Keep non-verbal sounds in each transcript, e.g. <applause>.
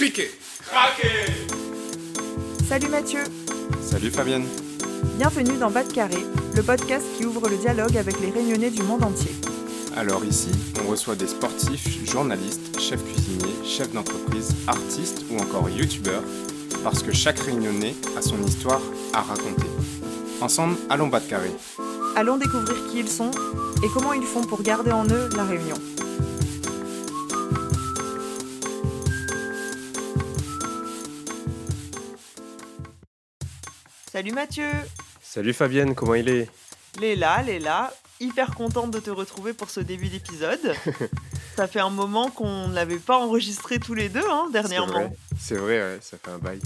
Cliquez Craquez Salut Mathieu Salut Fabienne Bienvenue dans Bas de Carré, le podcast qui ouvre le dialogue avec les réunionnais du monde entier. Alors ici, on reçoit des sportifs, journalistes, chefs cuisiniers, chefs d'entreprise, artistes ou encore youtubeurs, parce que chaque réunionnais a son histoire à raconter. Ensemble, allons Bas de Carré. Allons découvrir qui ils sont et comment ils font pour garder en eux la réunion. Salut Mathieu Salut Fabienne, comment il est? Léla, Léla, hyper contente de te retrouver pour ce début d'épisode. <laughs> ça fait un moment qu'on ne l'avait pas enregistré tous les deux, hein, dernièrement. C'est vrai, vrai ouais, ça fait un bail.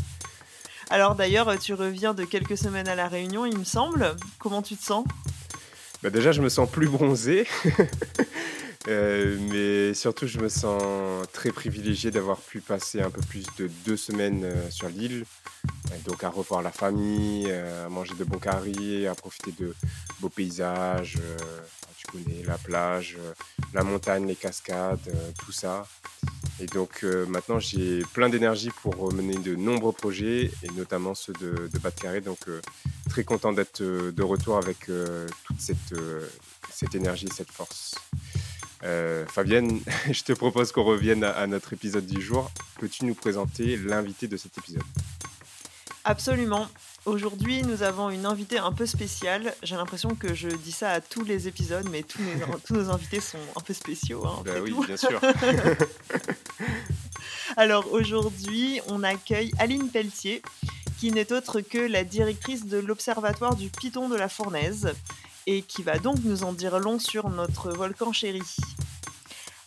Alors d'ailleurs, tu reviens de quelques semaines à La Réunion, il me semble. Comment tu te sens? Bah Déjà, je me sens plus bronzé. <laughs> Euh, mais surtout, je me sens très privilégié d'avoir pu passer un peu plus de deux semaines euh, sur l'île. Donc à revoir la famille, euh, à manger de bons caries, à profiter de beaux paysages. tu connais la plage, la montagne, les cascades, tout ça. Et donc maintenant, j'ai plein d'énergie pour mener de nombreux projets, et notamment ceux de, de Bas de Carré. Donc très content d'être de retour avec toute cette, cette énergie, cette force. Euh, Fabienne, <laughs> je te propose qu'on revienne à, notre épisode du jour. Peux-tu nous présenter l'invité de cet épisode? Absolument. Aujourd'hui, nous avons une invitée un peu spéciale. J'ai l'impression que je dis ça à tous les épisodes, mais tous, <laughs> nos invités sont un peu spéciaux. Hein, bah oui, bien sûr. <laughs> Alors aujourd'hui, on accueille Aline Pelletier, qui n'est autre que la directrice de l'Observatoire du Piton de la Fournaise et qui va donc nous en dire long sur notre volcan chéri.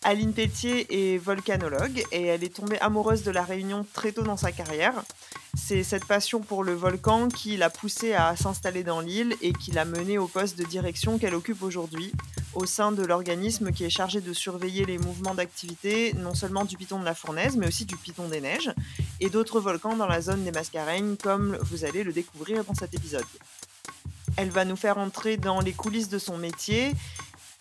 Aline Pétier est volcanologue et elle est tombée amoureuse de la Réunion très tôt dans sa carrière. C'est cette passion pour le volcan qui l'a poussée à s'installer dans l'île et qui l'a menée au poste de direction qu'elle occupe aujourd'hui, au sein de l'organisme qui est chargé de surveiller les mouvements d'activité non seulement du piton de la Fournaise, mais aussi du piton des Neiges et d'autres volcans dans la zone des Mascareignes, comme vous allez le découvrir dans cet épisode. Elle va nous faire entrer dans les coulisses de son métier,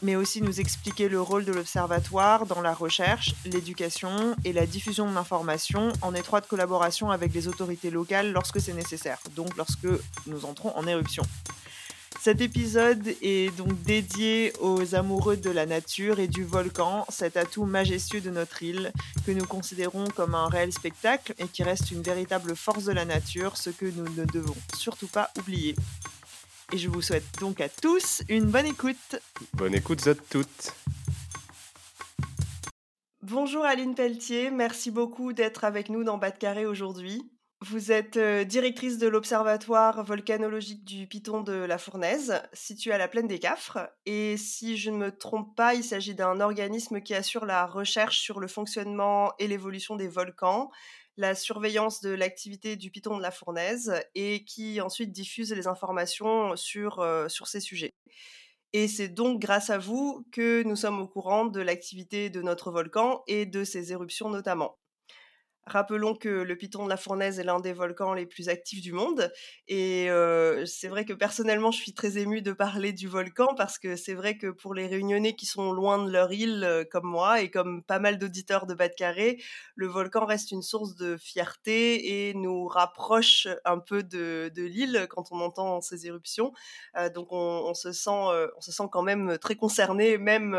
mais aussi nous expliquer le rôle de l'observatoire dans la recherche, l'éducation et la diffusion de l'information en étroite collaboration avec les autorités locales lorsque c'est nécessaire, donc lorsque nous entrons en éruption. Cet épisode est donc dédié aux amoureux de la nature et du volcan, cet atout majestueux de notre île que nous considérons comme un réel spectacle et qui reste une véritable force de la nature, ce que nous ne devons surtout pas oublier. Et je vous souhaite donc à tous une bonne écoute. Bonne écoute à toutes. Bonjour Aline Pelletier, merci beaucoup d'être avec nous dans Bas de Carré aujourd'hui. Vous êtes euh, directrice de l'Observatoire volcanologique du Piton de la Fournaise, situé à la plaine des Cafres. Et si je ne me trompe pas, il s'agit d'un organisme qui assure la recherche sur le fonctionnement et l'évolution des volcans, la surveillance de l'activité du Python de la Fournaise et qui ensuite diffuse les informations euh, sur ces sujets. Et c'est donc grâce à vous que nous sommes au courant de l'activité de notre volcan et de ses éruptions notamment. Rappelons que le Piton de la Fournaise est l'un des volcans les plus actifs du monde. Et c'est vrai que personnellement, je suis très émue de parler du volcan parce que c'est vrai que pour les Réunionnais qui sont loin de leur île, comme moi et comme pas mal d'auditeurs de Bas-de-Carré, le volcan reste une source de fierté et nous rapproche un peu de, l'île quand on entend ces éruptions. Donc on, se sent, on se sent quand même très concerné, même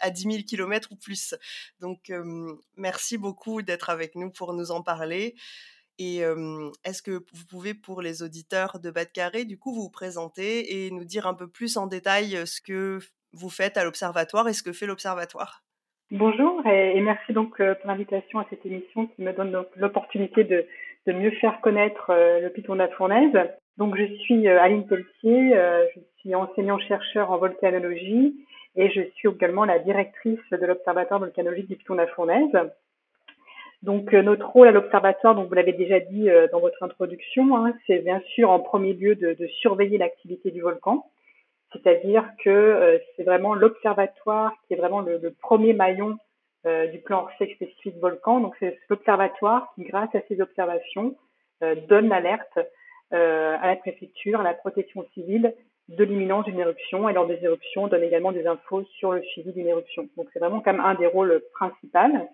à 10 000 km ou plus. Donc merci beaucoup d'être avec nous nous en parler. Et est-ce que vous pouvez, pour les auditeurs de Bas de Carré, du coup, vous présenter et nous dire un peu plus en détail ce que vous faites à l'Observatoire et ce que fait l'Observatoire? Bonjour et, merci donc pour l'invitation à cette émission qui me donne l'opportunité de, mieux faire connaître le Piton de la Fournaise. Donc je suis Aline Pelletier, je suis enseignant-chercheur en volcanologie et je suis également la directrice de l'Observatoire volcanologique du Piton de la Fournaise. Donc euh, notre rôle à l'observatoire, donc vous l'avez déjà dit euh, dans votre introduction, hein, c'est bien sûr en premier lieu de, de surveiller l'activité du volcan, c'est-à-dire que euh, c'est vraiment l'observatoire qui est vraiment le, le premier maillon du plan Orsec spécifique volcan. Donc c'est l'observatoire qui, grâce à ces observations, donne l'alerte à la préfecture, à la protection civile de l'imminence d'une éruption et lors des éruptions donne également des infos sur le suivi d'une éruption. Donc c'est vraiment quand même un des rôles principaux.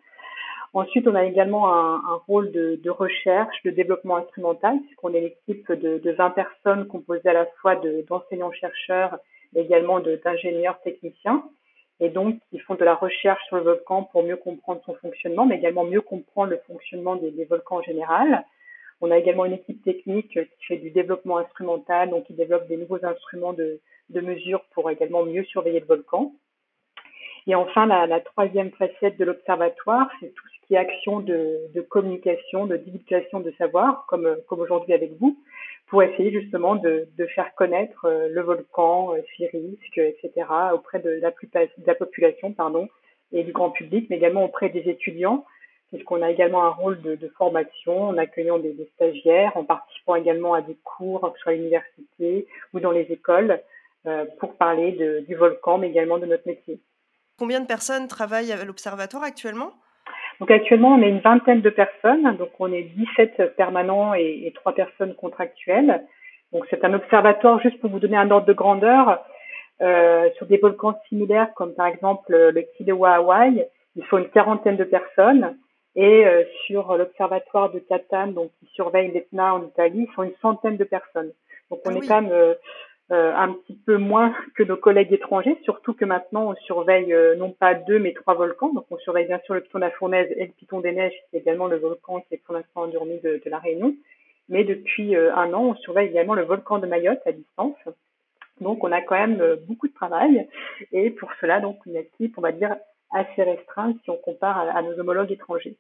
Ensuite, on a également un, rôle de, de, recherche, de développement instrumental, puisqu'on est l'équipe de, de 20 personnes composées à la fois d'enseignants-chercheurs, mais également d'ingénieurs techniciens, et donc qui font de la recherche sur le volcan pour mieux comprendre son fonctionnement, mais également mieux comprendre le fonctionnement des, volcans en général. On a également une équipe technique qui fait du développement instrumental, donc qui développe des nouveaux instruments de, de mesure pour également mieux surveiller le volcan. Et enfin, la, la troisième facette de l'observatoire, c'est tout ce qui est action de, de communication, de divulgation de savoir, comme, comme aujourd'hui avec vous, pour essayer justement de, de faire connaître euh, le volcan, euh, ses risques, etc., auprès de la, de la population pardon, et du grand public, mais également auprès des étudiants, puisqu'on a également un rôle de, de formation en accueillant des, des, stagiaires, en participant également à des cours, que ce soit à l'université ou dans les écoles, euh, pour parler de, du volcan, mais également de notre métier. Combien de personnes travaillent à l'Observatoire actuellement? Donc actuellement, on est une vingtaine de personnes, donc on est 17 permanents et, et 3 personnes contractuelles. Donc c'est un observatoire, juste pour vous donner un ordre de grandeur, euh, sur des volcans similaires comme par exemple le Kilauea Hawaï, il faut une quarantaine de personnes. Et euh, sur l'observatoire de Catane, donc qui surveille l'Etna en Italie, il faut une centaine de personnes. Donc on ah est quand même euh, euh, un petit peu moins que nos collègues étrangers, surtout que maintenant on surveille euh, non pas deux mais trois volcans. Donc on surveille bien sûr le piton de la Fournaise et le piton des Neiges, c'est également le volcan qui est pour l'instant endormi de, de, la Réunion. Mais depuis euh, un an, on surveille également le volcan de Mayotte à distance. Donc on a quand même euh, beaucoup de travail et pour cela donc une équipe, on va dire, assez restreinte si on compare à, à nos homologues étrangers.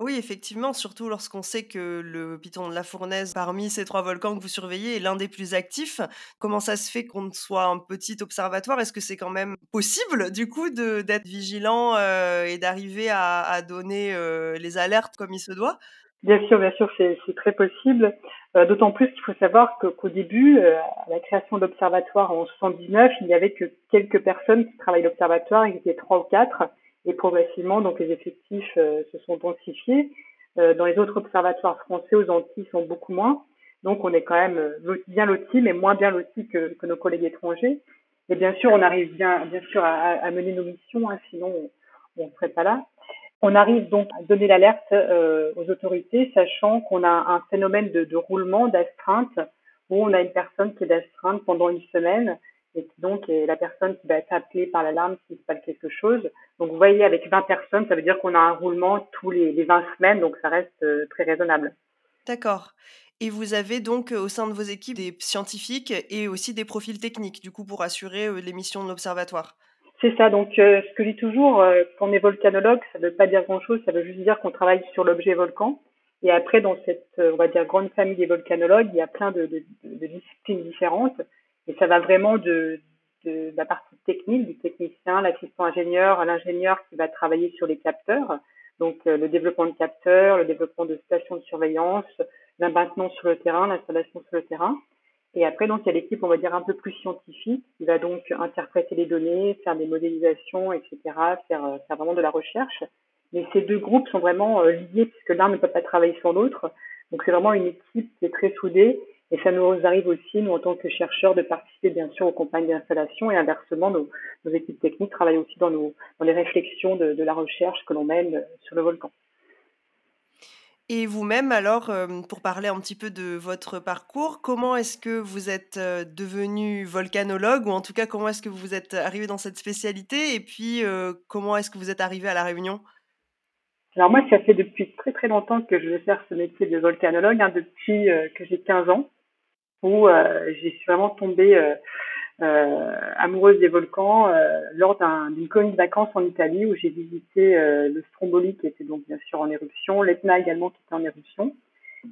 Oui, effectivement, surtout lorsqu'on sait que le piton de la Fournaise, parmi ces trois volcans que vous surveillez, est l'un des plus actifs. Comment ça se fait qu'on soit un petit observatoire? Est-ce que c'est quand même possible, du coup, d'être vigilant euh, et d'arriver à, donner euh, les alertes comme il se doit? Bien sûr, bien sûr, c'est très possible. Euh, D'autant plus qu'il faut savoir qu'au qu début, à la création de l'observatoire en 79, il n'y avait que quelques personnes qui travaillaient l'observatoire, ils étaient trois ou quatre et progressivement, donc les effectifs euh, se sont densifiés. Euh, dans les autres observatoires français aux Antilles, sont beaucoup moins. Donc on est quand même euh, bien lotis, mais moins bien lotis que, nos collègues étrangers. Et bien sûr, on arrive bien, bien sûr à, mener nos missions, hein, sinon on ne serait pas là. On arrive donc à donner l'alerte aux autorités, sachant qu'on a un phénomène de, de roulement, d'astreinte, où on a une personne qui est d'astreinte pendant une semaine et qui donc est la personne qui va être appelée par l'alarme s'il se passe quelque chose. Donc vous voyez, avec 20 personnes, ça veut dire qu'on a un roulement tous les, les 20 semaines, donc ça reste euh, très raisonnable. D'accord. Et vous avez donc au sein de vos équipes des scientifiques et aussi des profils techniques, du coup, pour assurer euh, les missions de l'observatoire? C'est ça. Donc, euh, ce que je dis toujours, euh, quand on est volcanologue, ça ne veut pas dire grand-chose, ça veut juste dire qu'on travaille sur l'objet volcan. Et après, dans cette, on va dire, grande famille des volcanologues, il y a plein de, de, de disciplines différentes. Et ça va vraiment de, de, la partie technique, du technicien, l'assistant ingénieur, l'ingénieur qui va travailler sur les capteurs, donc euh, le développement de capteurs, le développement de stations de surveillance, la sur le terrain, l'installation sur le terrain. Et après, donc, il y a l'équipe, on va dire, un peu plus scientifique, qui va donc interpréter les données, faire des modélisations, etc., faire, euh, faire vraiment de la recherche. Mais ces deux groupes sont vraiment euh, liés puisque l'un ne peut pas travailler sur l'autre. Donc, c'est vraiment une équipe qui est très soudée et ça nous arrive aussi, nous, en tant que chercheurs, de participer bien sûr aux campagnes d'installation et inversement, nos, nos, équipes techniques travaillent aussi dans, nos, dans les réflexions de, de la recherche que l'on mène sur le volcan. Et vous-même, alors, euh, pour parler un petit peu de votre parcours, comment est-ce que vous êtes euh, devenu volcanologue, ou en tout cas, comment est-ce que vous êtes arrivé dans cette spécialité, et puis euh, comment est-ce que vous êtes arrivé à La Réunion? Alors moi, ça fait depuis très très longtemps que je veux faire ce métier de volcanologue, hein, depuis euh, que j'ai 15 ans où euh, j'ai suis vraiment tombée euh, euh, amoureuse des volcans lors d'une colonie de vacances en Italie où j'ai visité le Stromboli qui était donc bien sûr en éruption, l'Etna également qui était en éruption.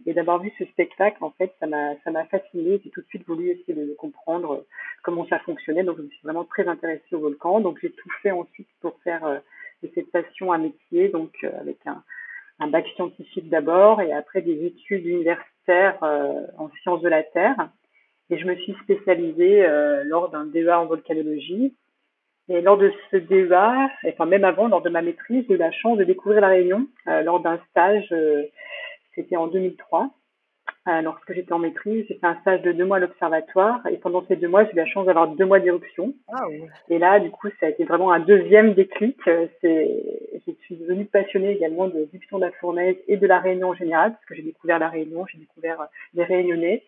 Et d'avoir vu ce spectacle, en fait, ça m'a ça m'a fasciné. J'ai tout de suite voulu essayer de, comprendre comment ça fonctionnait. Donc, je me suis vraiment très intéressée au volcan. Donc, j'ai tout fait ensuite pour faire de cette passion un métier. Donc, avec un, un bac scientifique d'abord et après des études universitaires euh, en sciences de la Terre. Et je me suis spécialisée euh, lors d'un DEA en volcanologie. Et lors de ce DEA, enfin même avant, lors de ma maîtrise, j'ai eu la chance de découvrir la Réunion euh, lors d'un stage, c'était en 2003. Euh, lorsque j'étais en maîtrise, j'ai fait un stage de deux mois à l'observatoire et pendant ces deux mois, j'ai eu la chance d'avoir deux mois d'éruption. Ah et là, du coup, ça a été vraiment un deuxième déclic. C'est, je suis devenue passionnée également de Python de la Fournaise et de la Réunion en général, parce que j'ai découvert la Réunion, j'ai découvert les Réunionnais.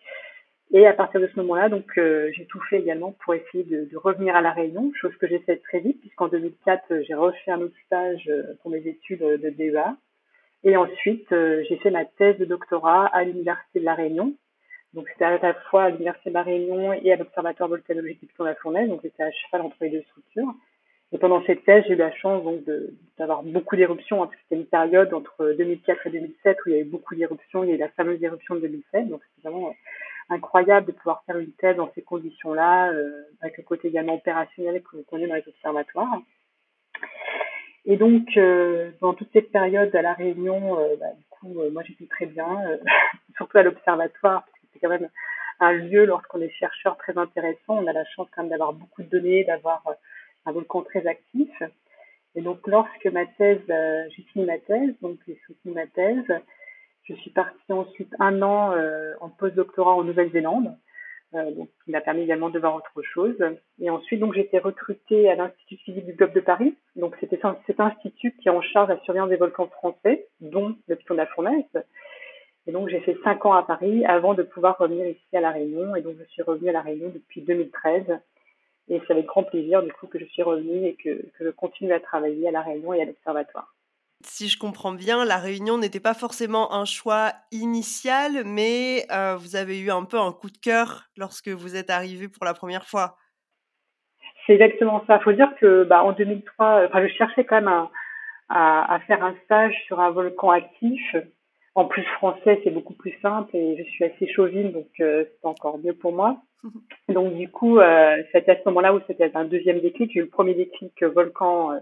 Et à partir de ce moment-là, donc euh, j'ai tout fait également pour essayer de, de, revenir à la Réunion, chose que j'ai faite très vite, puisqu'en 2004, j'ai refait un autre stage euh, pour mes études de DEA. Et ensuite, euh, j'ai fait ma thèse de doctorat à l'Université de La Réunion. Donc, c'était à la fois à l'Université de La Réunion et à l'Observatoire volcanologique de la Fournaise. Donc, j'étais à cheval entre les deux structures. Et pendant cette thèse, j'ai eu la chance donc d'avoir beaucoup d'éruptions, hein, parce c'était une période entre 2004 et 2007 où il y a eu beaucoup d'éruptions. Il y a eu la fameuse éruption de 2007. Donc, c'est vraiment euh, incroyable de pouvoir faire une thèse dans ces conditions-là, euh, avec le côté également opérationnel que vous connaissez dans les observatoires. Et donc, euh, dans toute cette période à La Réunion, euh, bah, du coup, euh, moi j'étais très bien, <laughs> surtout à l'observatoire, parce que c'est quand même un lieu, lorsqu'on est chercheur, très intéressant. On a la chance quand même d'avoir beaucoup de données, d'avoir un volcan très actif. Et donc, lorsque ma thèse, j'ai fini ma thèse, donc j'ai soutenu ma thèse, je suis partie ensuite un an en postdoctorat en Nouvelle-Zélande. Euh, donc, qui m'a permis également de voir autre chose. Et ensuite, donc, j'ai été recrutée à l'Institut physique du globe de Paris. Donc, c'était cet institut qui est en charge de la surveillance des volcans français, dont le Piton de la Fournaise. Et donc, j'ai fait cinq ans à Paris avant de pouvoir revenir ici à La Réunion. Et donc, je suis revenue à La Réunion depuis 2013. Et c'est avec grand plaisir, du coup, que je suis revenue et que, que je continue à travailler à La Réunion et à l'Observatoire si je comprends bien, la Réunion n'était pas forcément un choix initial, mais euh, vous avez eu un peu un coup de cœur lorsque vous êtes arrivé pour la première fois. C'est exactement ça. Il faut dire que bah, en 2003, enfin, je cherchais quand même à, faire un stage sur un volcan actif. En plus français, c'est beaucoup plus simple et je suis assez chauvine, donc euh, c'est encore mieux pour moi. <laughs> Donc du coup, euh, c'était à ce moment-là où c'était un deuxième déclic. J'ai eu le premier déclic volcan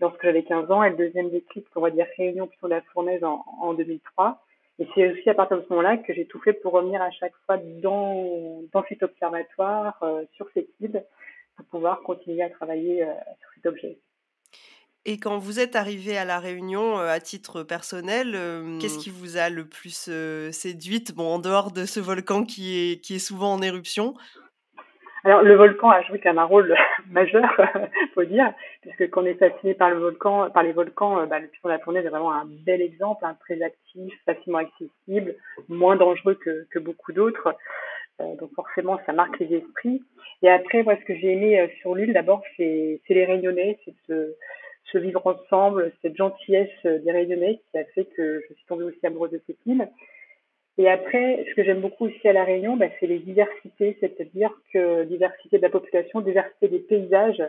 lorsque j'avais 15 ans et le deuxième déclic, on va dire réunion plutôt de la fournaise en, en 2003. Et c'est aussi à partir de ce moment-là que j'ai tout fait pour revenir à chaque fois dans, dans cet observatoire, euh, sur cette île, pour pouvoir continuer à travailler euh, sur cet objet. Et quand vous êtes arrivé à la Réunion euh, à titre personnel, qu'est-ce qui vous a le plus séduite, bon, en dehors de ce volcan qui est, qui est souvent en éruption? Alors le volcan a joué même un rôle <laughs> majeur, <laughs> faut dire, puisque quand on est fasciné par le volcan, par les volcans, euh, bah, le Piton de la Fournaise est vraiment un bel exemple, un très actif, facilement accessible, moins dangereux que, beaucoup d'autres. Euh, donc forcément, ça marque les esprits. Et après, moi, ce que j'ai aimé euh, sur l'île, d'abord, c'est les Réunionnais, c'est ce, ce vivre ensemble, cette gentillesse des Réunionnais qui a fait que je suis tombée aussi amoureuse de cette île. Et après, ce que j'aime beaucoup aussi à La Réunion, bah, c'est les diversités, c'est-à-dire que diversité de la population, diversité des paysages.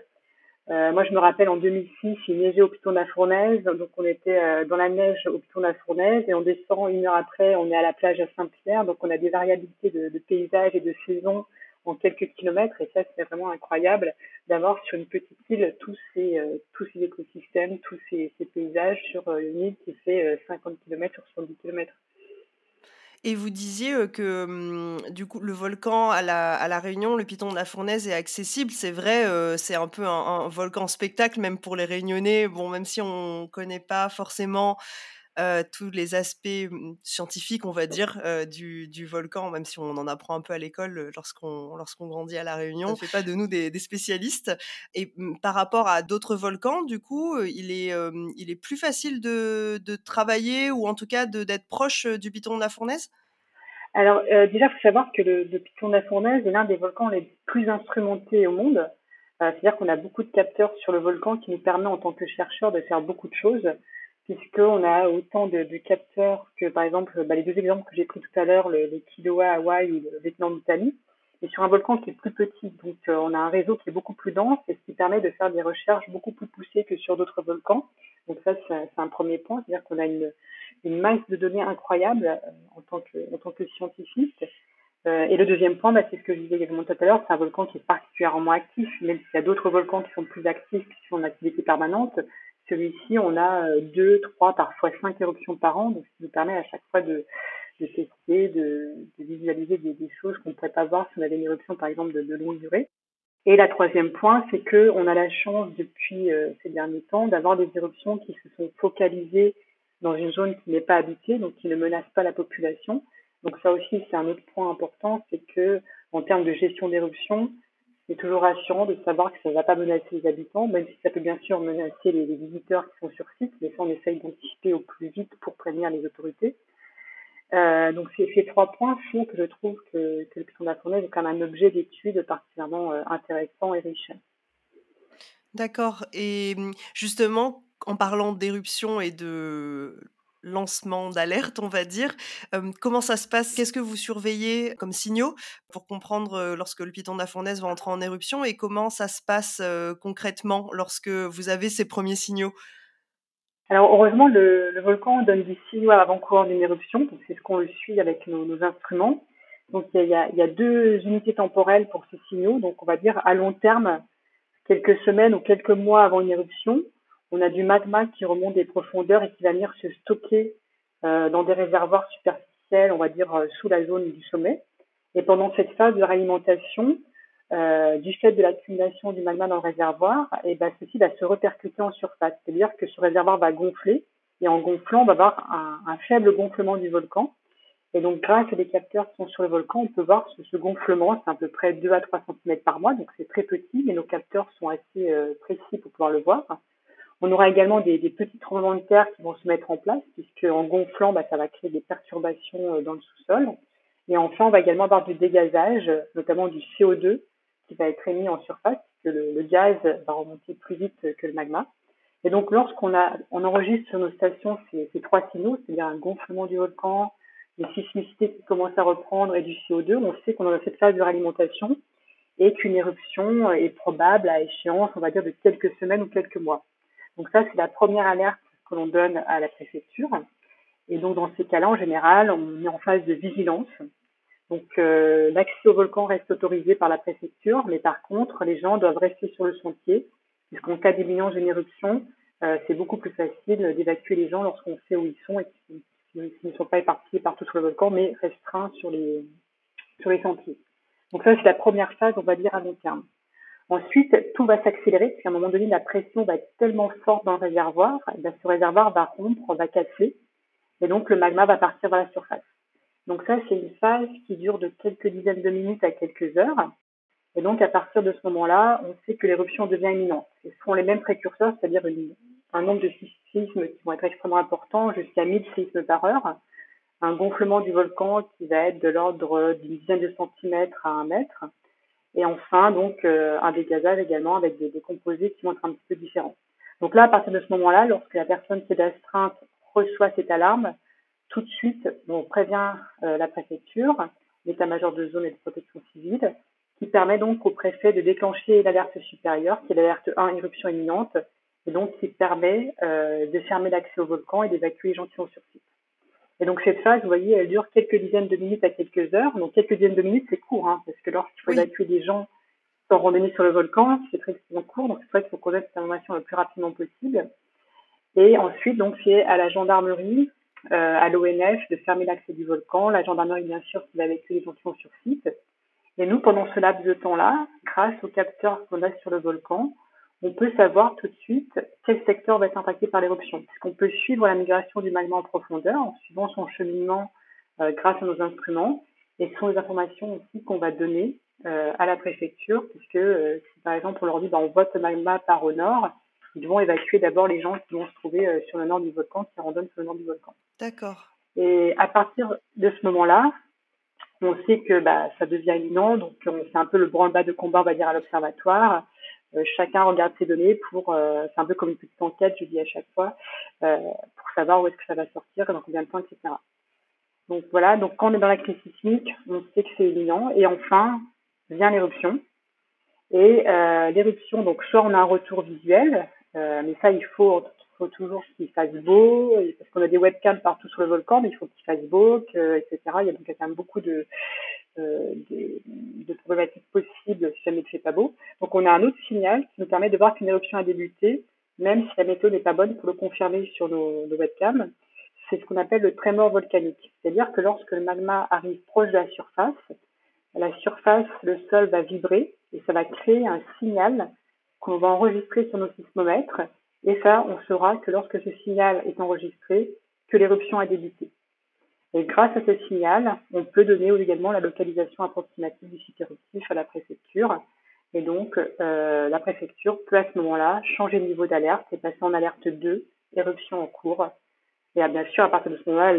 Euh, moi, je me rappelle en 2006, il neigeait au Piton de la Fournaise, donc on était euh, dans la neige au Piton de la Fournaise et on descend une heure après, on est à la plage à Saint-Pierre, donc on a des variabilités de, paysages et de saisons en quelques kilomètres et ça, c'est vraiment incroyable d'avoir sur une petite île tous ces euh, tous ces écosystèmes, tous ces, ces paysages sur une île qui fait 50 km sur 70 km. Et vous disiez que mmh, du coup le volcan à la, Réunion, le Piton de la Fournaise est accessible. C'est vrai, c'est un peu un, volcan spectacle même pour les Réunionnais. Bon, même si on connaît pas forcément euh, tous les aspects mmh, scientifiques, on va dire, euh, du, du, volcan, même si on en apprend un peu à l'école euh, lorsqu'on lorsqu'on grandit à La Réunion. Ça ne fait pas de nous des, des spécialistes. Et mmh, par rapport à d'autres volcans, du coup, il est, il est plus facile de, de travailler ou en tout cas d'être proche du Piton de la Fournaise? Alors déjà, il faut savoir que le, le, Piton de la Fournaise est l'un des volcans les plus instrumentés au monde. C'est-à-dire qu'on a beaucoup de capteurs sur le volcan qui nous permet en tant que chercheurs de faire beaucoup de choses puisqu'on a autant de, capteurs que, par exemple, bah, les deux exemples que j'ai pris tout à l'heure, le, le Kilauea à Hawaï ou le Vietnam d'Italie, et sur un volcan qui est plus petit. Donc, euh, on a un réseau qui est beaucoup plus dense et ce qui permet de faire des recherches beaucoup plus poussées que sur d'autres volcans. Donc, ça, c'est un premier point, c'est-à-dire qu'on a une, masse de données incroyable euh, en, tant que, en tant que scientifique. Euh, et le deuxième point, bah, c'est ce que je disais également tout à l'heure, c'est un volcan qui est particulièrement actif, même s'il y a d'autres volcans qui sont plus actifs, qui sont en activité permanente. Celui-ci, on a euh, deux, trois, parfois cinq éruptions par an, donc qui nous permet à chaque fois de, tester, de, visualiser des, choses qu'on ne pourrait pas voir si on avait une éruption, par exemple, de, de longue durée. Et la troisième point, c'est que on a la chance depuis euh, ces derniers temps d'avoir des éruptions qui se sont focalisées dans une zone qui n'est pas habitée, donc qui ne menace pas la population. Donc ça aussi, c'est un autre point important, c'est que en termes de gestion d'éruption, c'est toujours rassurant de savoir que ça ne va pas menacer les habitants, même si ça peut bien sûr menacer les, visiteurs qui sont sur site, mais ça on essaye d'anticiper au plus vite pour prévenir les autorités. Euh, donc ces, trois points font que je trouve que, que le piton de est quand même un objet d'étude particulièrement euh, intéressant et riche. D'accord. Et justement, en parlant d'éruption et de lancement d'alerte, on va dire. comment ça se passe? Qu'est-ce que vous surveillez comme signaux pour comprendre lorsque le piton de la fournaise va entrer en éruption et comment ça se passe concrètement lorsque vous avez ces premiers signaux? Alors heureusement, le, volcan donne des signaux avant-coureurs d'une éruption, donc c'est ce qu'on le suit avec nos, instruments. Donc il y, y, a, deux unités temporelles pour ces signaux. Donc on va dire à long terme, quelques semaines ou quelques mois avant une éruption, on a du magma qui remonte des profondeurs et qui va venir se stocker euh, dans des réservoirs superficiels, on va dire euh, sous la zone du sommet. Et pendant cette phase de réalimentation, euh, du fait de l'accumulation du magma dans le réservoir, et ben ceci va se répercuter en surface. C'est-à-dire que ce réservoir va gonfler et en gonflant, on va avoir un, un, faible gonflement du volcan. Et donc, grâce à des capteurs qui sont sur le volcan, on peut voir ce, ce gonflement, c'est à peu près 2 à 3 cm par mois, donc c'est très petit, mais nos capteurs sont assez euh, précis pour pouvoir le voir. On aura également des, petits tremblements de terre qui vont se mettre en place, puisque en gonflant, bah, ça va créer des perturbations euh, dans le sous-sol. Et enfin, on va également avoir du dégazage, notamment du CO2, qui va être émis en surface, puisque le, gaz va remonter plus vite que le magma. Et donc, lorsqu'on on enregistre sur nos stations ces, ces trois signaux, c'est-à-dire un gonflement du volcan, des sismicités qui commencent à reprendre et du CO2, on sait qu'on est dans cette phase de réalimentation et qu'une éruption est probable à échéance, on va dire, de quelques semaines ou quelques mois. Donc ça, c'est la première alerte que l'on donne à la préfecture. Et donc dans ces cas-là, en général, on est en phase de vigilance. Donc euh, l'accès au volcan reste autorisé par la préfecture, mais par contre, les gens doivent rester sur le sentier, puisqu'en cas d'imminence d'une éruption, euh, c'est beaucoup plus facile d'évacuer les gens lorsqu'on sait où ils sont et qu'ils ne sont pas éparpillés partout sur le volcan, mais restreints sur les, sur les sentiers. Donc ça, c'est la première phase, on va dire, à long terme. Ensuite, tout va s'accélérer, parce qu'à un moment donné, la pression va être tellement forte dans le réservoir, bien, ce réservoir va rompre, va casser, et donc le magma va partir vers la surface. Donc ça, c'est une phase qui dure de quelques dizaines de minutes à quelques heures. Et donc, à partir de ce moment-là, on sait que l'éruption devient imminente. Ce seront les mêmes précurseurs, c'est-à-dire un nombre de séismes qui vont être extrêmement importants, jusqu'à 1000 séismes par heure, un gonflement du volcan qui va être de l'ordre d'une dizaine de centimètres à un mètre, et enfin, donc, euh, un dégazage également avec des, composés qui vont être un petit peu différents. Donc là, à partir de ce moment-là, lorsque la personne qui est d'astreinte reçoit cette alarme, tout de suite, on prévient euh, la préfecture, l'état-major de zone et de protection civile, qui permet donc au préfet de déclencher l'alerte supérieure, qui est l'alerte 1, éruption imminente, et donc qui permet euh, de fermer l'accès au volcan et d'évacuer les gens qui sur site. Et donc cette phase, vous voyez, elle dure quelques dizaines de minutes à quelques heures. Donc quelques dizaines de minutes, c'est court, hein, parce que lorsqu'il faut évacuer des gens sans randonnée sur le volcan, c'est très court. Donc c'est vrai qu'il faut connaître cette information le plus rapidement possible. Et ensuite, donc c'est à la gendarmerie, euh, à l'ONF de fermer l'accès du volcan. La gendarmerie, bien sûr, qui va évacuer les gens qui sont sur site. Et nous, pendant ce laps de temps-là, grâce aux capteurs qu'on a sur le volcan, on peut savoir tout de suite quel secteur va être impacté par l'éruption, puisqu'on peut suivre la migration du magma en profondeur en suivant son cheminement euh, grâce à nos instruments, et ce sont des informations aussi qu'on va donner euh, à la préfecture, puisque euh, si par exemple on leur dit bah, on voit que le magma part au nord, ils vont évacuer d'abord les gens qui vont se trouver sur le nord du volcan, qui randonnent sur le nord du volcan. D'accord. Et à partir de ce moment-là, on sait que bah, ça devient imminent, donc on fait un peu le branle-bas de combat, on va dire, à l'observatoire. Euh, chacun regarde ses données pour, euh, c'est un peu comme une petite enquête, je dis à chaque fois, euh, pour savoir où est-ce que ça va sortir, dans combien de temps, etc. Donc voilà, donc quand on est dans la crise sismique, on sait que c'est imminent. Et enfin, vient l'éruption. Et l'éruption, donc soit on a un retour visuel, mais ça il faut, faut toujours qu'il fasse beau, parce qu'on a des webcams partout sur le volcan, mais il faut qu'il fasse beau, que, etc. Il y a donc quand même beaucoup de, euh, de, de, problématiques possibles si jamais il ne fait pas beau. Donc on a un autre signal qui nous permet de voir qu'une éruption a débuté, même si la méthode n'est pas bonne pour le confirmer sur nos, webcams. C'est ce qu'on appelle le trémor volcanique. C'est-à-dire que lorsque le magma arrive proche de la surface, la surface, le sol va vibrer et ça va créer un signal qu'on va enregistrer sur nos sismomètres. Et ça, on saura que lorsque ce signal est enregistré, que l'éruption a débuté. Et grâce à ce signal, on peut donner également la localisation approximative du site éruptif à la préfecture. Et donc, euh, la préfecture peut à ce moment-là changer de niveau d'alerte et passer en alerte 2, éruption en cours. Et bien sûr, à partir de ce moment-là,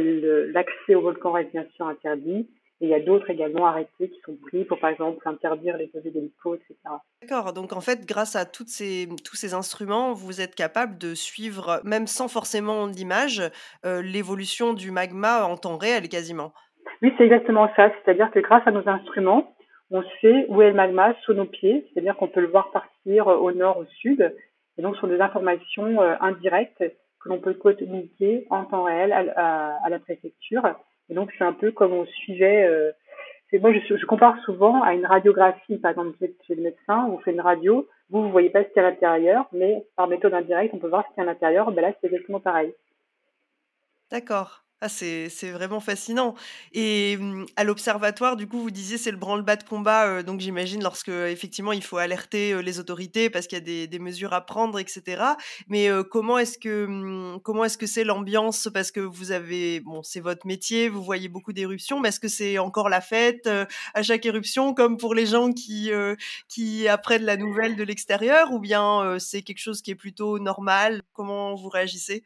l'accès au volcan reste bien sûr interdit et il y a d'autres également arrêtés qui sont pris pour, par exemple, interdire les levées d'hélicos, etc. D'accord. Donc, en fait, grâce à toutes ces, tous ces instruments, vous êtes capable de suivre, même sans forcément d'image, euh, l'évolution du magma en temps réel, quasiment. Oui, c'est exactement ça. C'est-à-dire que grâce à nos instruments, on sait où est le magma sous nos pieds. C'est-à-dire qu'on peut le voir partir euh, au nord, au sud. Et donc, ce sont des informations euh, indirectes que l'on peut communiquer en temps réel à, à la préfecture et donc, c'est un peu comme on suivait. Euh, moi, je, compare souvent à une radiographie, par exemple, chez le médecin, on fait une radio, vous, vous voyez pas ce qu'il y a à l'intérieur, mais par méthode indirecte, on peut voir ce qu'il y a à l'intérieur. Ben là, c'est exactement pareil. D'accord. Ah, c'est vraiment fascinant. Et mmh, à l'observatoire, du coup, vous disiez c'est le branle-bas de combat. Euh, donc j'imagine lorsque effectivement il faut alerter euh, les autorités parce qu'il y a des, mesures à prendre, etc. Mais euh, comment est-ce que mmh, comment est-ce que c'est l'ambiance? Parce que vous avez bon, c'est votre métier, vous voyez beaucoup d'éruptions, mais est-ce que c'est encore la fête à chaque éruption, comme pour les gens qui qui apprennent la nouvelle de l'extérieur, ou bien c'est quelque chose qui est plutôt normal? Comment vous réagissez?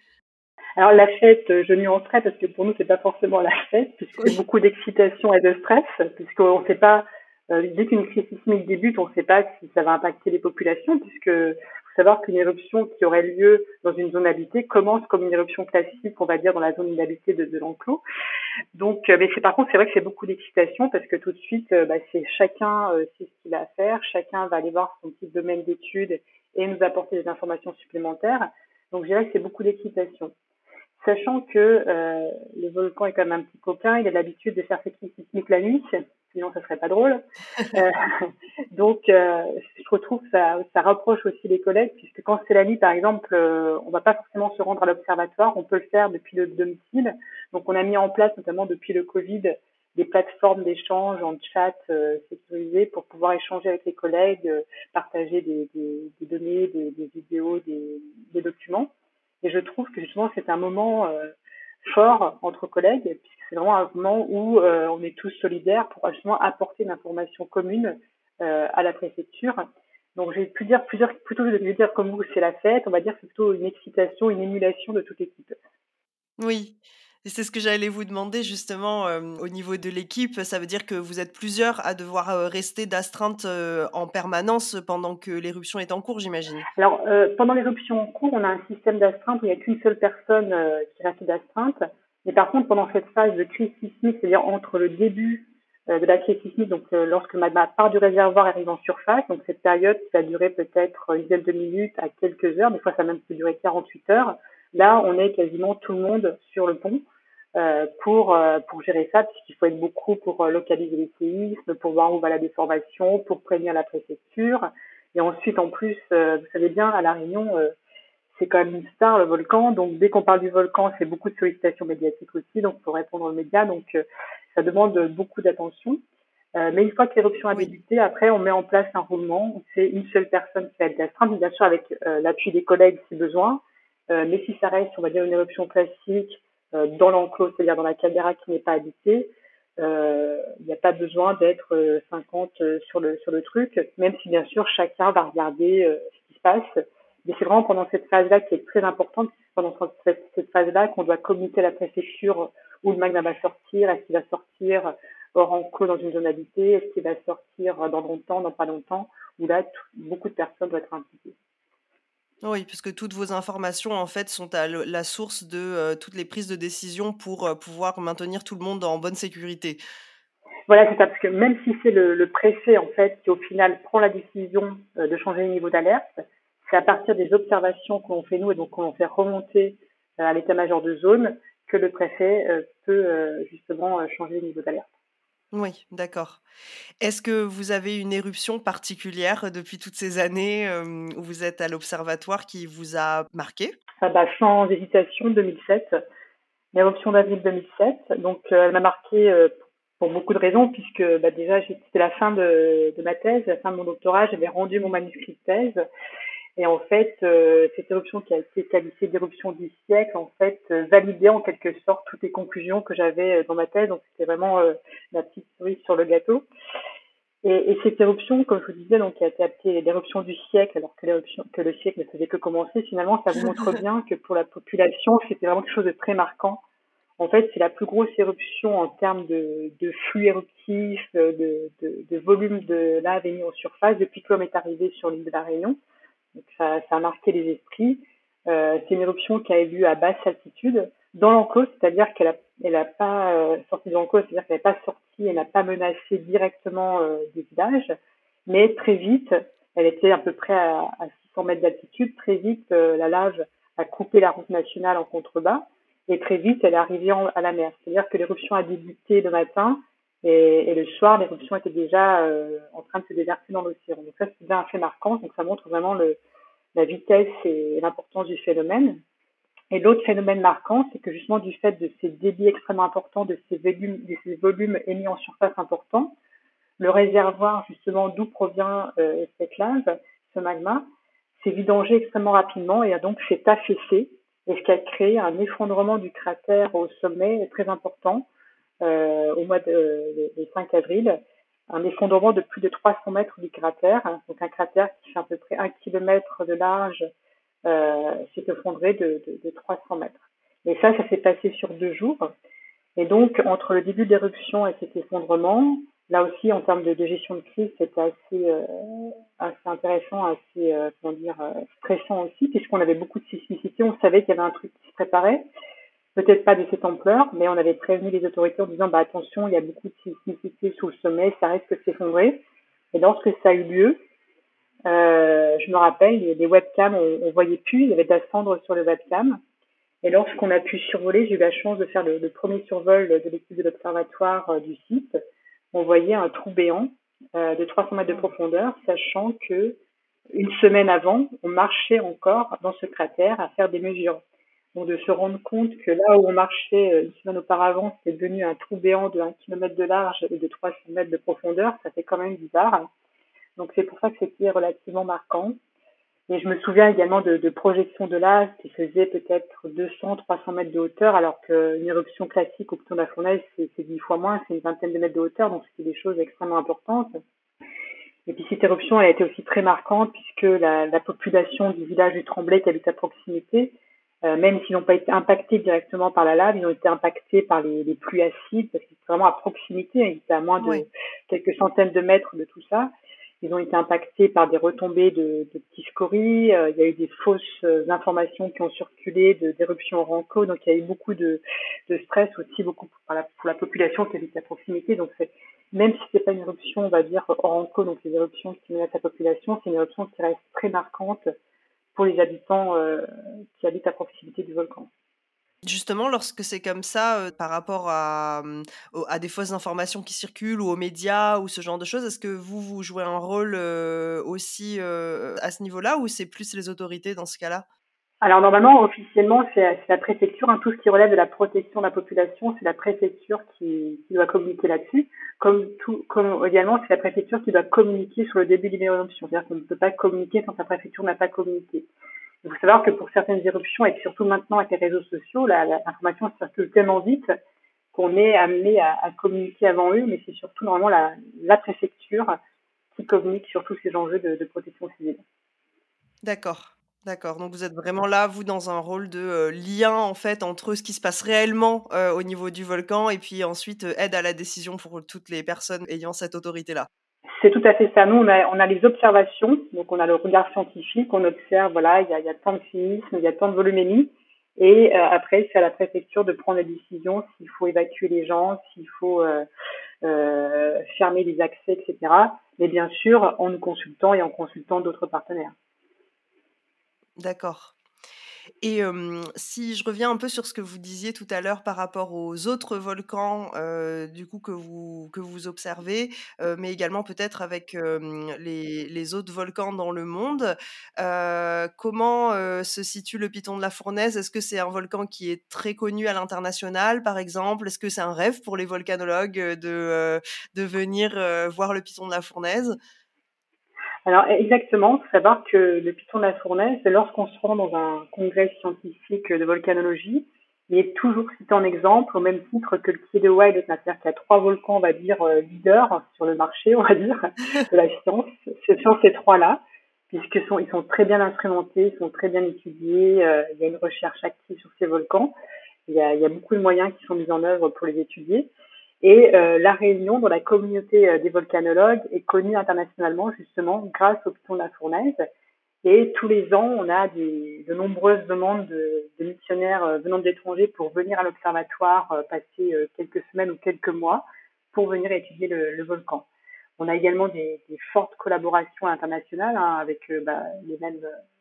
Alors la fête, je nuancerais parce que pour nous c'est pas forcément la fête, puisqu'il y a beaucoup d'excitation et de stress, puisqu'on ne sait pas euh, dès qu'une crise sismique débute, on ne sait pas si ça va impacter les populations, puisque faut savoir qu'une éruption qui aurait lieu dans une zone habitée commence comme une éruption classique, on va dire dans la zone inhabitée de, de l'enclos. Donc, euh, mais c'est par contre c'est vrai que c'est beaucoup d'excitation parce que tout de suite, euh, bah, c'est chacun sait ce qu'il a à faire, chacun va aller voir son petit domaine d'études et nous apporter des informations supplémentaires. Donc, je dirais que c'est beaucoup d'excitation sachant que euh, le volcan est quand même un petit coquin, il a l'habitude de faire ses crises sismiques la nuit, sinon ça serait pas drôle. <laughs> Euh, donc, euh, je retrouve ça, ça rapproche aussi les collègues, puisque quand c'est la nuit, par exemple, euh, on va pas forcément se rendre à l'observatoire, on peut le faire depuis le domicile. Donc, on a mis en place, notamment depuis le Covid, des plateformes d'échange en chat euh, sécurisées pour pouvoir échanger avec les collègues, partager des, des, des données, des, des vidéos, des, des documents. Et je trouve que justement c'est un moment euh, fort entre collègues, puisque c'est vraiment un moment où euh, on est tous solidaires pour justement apporter une information commune euh, à la préfecture. Donc j'ai pu dire plusieurs, plutôt que de dire comme vous c'est la fête, on va dire c'est plutôt une excitation, une émulation de toute l'équipe. Oui, c'est ce que j'allais vous demander justement au niveau de l'équipe. Ça veut dire que vous êtes plusieurs à devoir rester d'astreinte en permanence pendant que l'éruption est en cours, j'imagine. Alors, pendant l'éruption en cours, on a un système d'astreinte où il n'y a qu'une seule personne qui reste d'astreinte. Mais par contre, pendant cette phase de crise sismique, c'est-à-dire entre le début de la crise sismique, donc lorsque magma part du réservoir arrive en surface, donc cette période qui va durer peut-être une dizaine de minutes à quelques heures, des fois ça même peut durer 48 heures, là on est quasiment tout le monde sur le pont. Euh, pour euh, pour gérer ça, puisqu'il faut être beaucoup pour euh, localiser les séismes, pour voir où va la déformation, pour prévenir la préfecture. Et ensuite, en plus, vous savez bien, à La Réunion, c'est quand même une star, le volcan. Donc, dès qu'on parle du volcan, c'est beaucoup de sollicitations médiatiques aussi, donc pour répondre aux médias. Donc, ça demande beaucoup d'attention. mais une fois que l'éruption a débuté, après, on met en place un roulement. C'est une seule personne qui va être d'astreinte, bien sûr avec l'appui des collègues si besoin. mais si ça reste, on va dire, une éruption classique, euh, dans l'enclos, c'est-à-dire dans la caméra qui n'est pas habitée, euh, il n'y a pas besoin d'être 50 euh, sur le truc, même si bien sûr chacun va regarder ce qui se passe. Mais c'est vraiment pendant cette phase-là qui est très importante, pendant cette phase-là qu'on doit communiquer à la préfecture où le magma va sortir, est-ce qu'il va sortir hors enclos dans une zone habitée, est-ce qu'il va sortir dans longtemps, dans pas longtemps, où là, beaucoup de personnes doivent être impliquées. Oui, puisque toutes vos informations, en fait, sont à la source de toutes les prises de décision pour pouvoir maintenir tout le monde en bonne sécurité. Voilà, c'est ça, parce que même si c'est le, préfet, en fait, qui au final prend la décision de changer le niveau d'alerte, c'est à partir des observations qu'on fait nous et donc qu'on fait remonter à l'état-major de zone que le préfet peut justement changer le niveau d'alerte. Oui, d'accord. Est-ce que vous avez une éruption particulière depuis toutes ces années où vous êtes à l'observatoire qui vous a marqué? Ah bah, sans hésitation, 2007. L'éruption d'avril 2007. Donc, elle m'a marqué pour beaucoup de raisons, puisque bah, déjà, c'était la fin de, de ma thèse, la fin de mon doctorat. J'avais rendu mon manuscrit de thèse. Et en fait, euh, cette éruption qui a été qualifiée d'éruption du siècle, en fait, euh, validait en quelque sorte toutes les conclusions que j'avais dans ma thèse. Donc, c'était vraiment la petite cerise sur le gâteau. Et, et, cette éruption, comme je vous disais, donc, qui a été appelée l'éruption du siècle, alors que, que le siècle ne faisait que commencer, finalement, ça vous <laughs> montre bien que pour la population, c'était vraiment quelque chose de très marquant. En fait, c'est la plus grosse éruption en termes de, de flux éruptif, de, de, de, volume de lave émis en surface depuis que l'homme est arrivé sur l'île de la Réunion. Donc ça, ça a marqué les esprits. Euh, c'est une éruption qui a eu lieu à basse altitude, dans l'enclos, c'est-à-dire qu'elle a, elle a pas euh, sorti de l'enclos, c'est-à-dire qu'elle n'est pas sortie, elle n'a pas menacé directement euh, des villages, mais très vite, elle était à peu près à, à 600 mètres d'altitude, très vite, euh, la lave a coupé la route nationale en contrebas, et très vite, elle est arrivée à la mer. C'est-à-dire que l'éruption a débuté le matin et, et le soir, l'éruption était déjà euh, en train de se déverser dans l'océan. Donc ça, c'est bien un fait marquant. Donc ça montre vraiment le, la vitesse et l'importance du phénomène. Et l'autre phénomène marquant, c'est que justement du fait de ces débits extrêmement importants, de ces volumes, de ces volumes émis en surface importants, le réservoir justement d'où provient euh, cette lave, ce magma, s'est vidangé extrêmement rapidement et a donc s'est affaissé et ce qui a créé un effondrement du cratère au sommet très important euh, au mois de, 5 avril, un effondrement de plus de 300 mètres du cratère, donc un cratère qui fait à peu près un kilomètre de large euh, s'est effondré de, de, de 300 mètres. Et ça, ça s'est passé sur deux jours. Et donc, entre le début de l'éruption et cet effondrement, là aussi, en termes de, gestion de crise, c'était assez, euh, assez intéressant, assez, comment dire, stressant aussi, puisqu'on avait beaucoup de sismicité. On savait qu'il y avait un truc qui se préparait. Peut-être pas de cette ampleur, mais on avait prévenu les autorités en disant, bah, attention, il y a beaucoup de sismicité sous le sommet, ça risque de s'effondrer. Et lorsque ça a eu lieu, euh, je me rappelle, les webcams, on, voyait plus, il y avait de la sur le webcam. Et lorsqu'on a pu survoler, j'ai eu la chance de faire le, premier survol de l'équipe de l'observatoire du site on voyait un trou béant euh, de 300 mètres de profondeur, sachant que une semaine avant, on marchait encore dans ce cratère à faire des mesures. De se rendre compte que là où on marchait euh, une semaine auparavant, c'était devenu un trou béant de 1 km de large et de 300 mètres de profondeur, ça fait quand même bizarre. Donc c'est pour ça que c'était relativement marquant. Et je me souviens également de, projections de lave qui faisaient peut-être 200, 300 mètres de hauteur, alors qu'une éruption classique au piton de la fournaise, c'est 10 fois moins, c'est une vingtaine de mètres de hauteur, donc c'était des choses extrêmement importantes. Et puis cette éruption, elle a été aussi très marquante puisque la, la population du village du Tremblay qui habite à proximité, même s'ils n'ont pas été impactés directement par la lave, ils ont été impactés par les, les pluies acides parce qu'ils étaient vraiment à proximité, ils étaient à moins de quelques centaines de mètres de tout ça. Ils ont été impactés par des retombées de, de petits scories. Euh, il y a eu des fausses euh, informations qui ont circulé d'éruptions Ranco. Donc, il y a eu beaucoup de, de stress aussi, beaucoup pour la, pour la population qui habite à proximité. Donc, c'est, même si c'est pas une éruption, on va dire, Ranco, donc les éruptions qui menacent la population, c'est une éruption qui reste très marquante pour les habitants euh, qui habitent à proximité du volcan. Justement, lorsque c'est comme ça, euh, par rapport à, mmh, à des fausses informations qui circulent ou aux médias ou ce genre de choses, est-ce que vous, vous jouez un rôle euh, aussi euh, à ce niveau-là ou c'est plus les autorités dans ce cas-là? Alors normalement, officiellement, c'est la préfecture. Hein, tout ce qui relève de la protection de la population, c'est la préfecture qui, doit communiquer là-dessus. Comme, tout, comme également, c'est la préfecture qui doit communiquer sur le début d'une éruption. C'est-à-dire qu'on ne peut pas communiquer quand la préfecture n'a pas communiqué. Il faut savoir que pour certaines éruptions, et surtout maintenant avec les réseaux sociaux, l'information circule tellement vite qu'on est amené à, communiquer avant eux, mais c'est surtout normalement la, préfecture qui communique sur tous ces enjeux de protection civile. D'accord. D'accord, donc vous êtes vraiment là, vous, dans un rôle de lien en fait entre ce qui se passe réellement au niveau du volcan et puis ensuite aide à la décision pour toutes les personnes ayant cette autorité-là? C'est tout à fait ça. Nous, on a, les observations, donc on a le regard scientifique, on observe, voilà, il y a, tant de séismes, il y a tant de voluménie, et après, c'est à la préfecture de prendre la décision s'il faut évacuer les gens, s'il faut fermer les accès, etc. Mais bien sûr, en nous consultant et en consultant d'autres partenaires. D'accord. Et si je reviens un peu sur ce que vous disiez tout à l'heure par rapport aux autres volcans, du coup que vous que vous observez, mais également peut-être avec les, les autres volcans dans le monde, comment se situe le Piton de la Fournaise? Est-ce que c'est un volcan qui est très connu à l'international, par exemple? Est-ce que c'est un rêve pour les volcanologues de de venir voir le Piton de la Fournaise? Alors exactement, il faut savoir que le piton de la Fournaise, lorsqu'on se rend dans un congrès scientifique de volcanologie, il est toujours cité en exemple au même titre que le Killeway, c'est-à-dire qu'il y a trois volcans, on va dire, euh, leaders sur le marché, on va dire, <laughs> de la science. Ce sont ces trois-là, puisqu'ils sont, ils sont très bien instrumentés, ils sont très bien étudiés, euh, il y a une recherche active sur ces volcans, il y, a, il y a beaucoup de moyens qui sont mis en œuvre pour les étudier. Et euh, la Réunion, dans la communauté euh, des volcanologues, est connue internationalement justement grâce au piton de la Fournaise. Et tous les ans, on a des, de nombreuses demandes de, de missionnaires euh, venant de l'étranger pour venir à l'observatoire, passer quelques semaines ou quelques mois pour venir étudier le, le volcan. On a également des, des fortes collaborations internationales hein, avec bah, les mêmes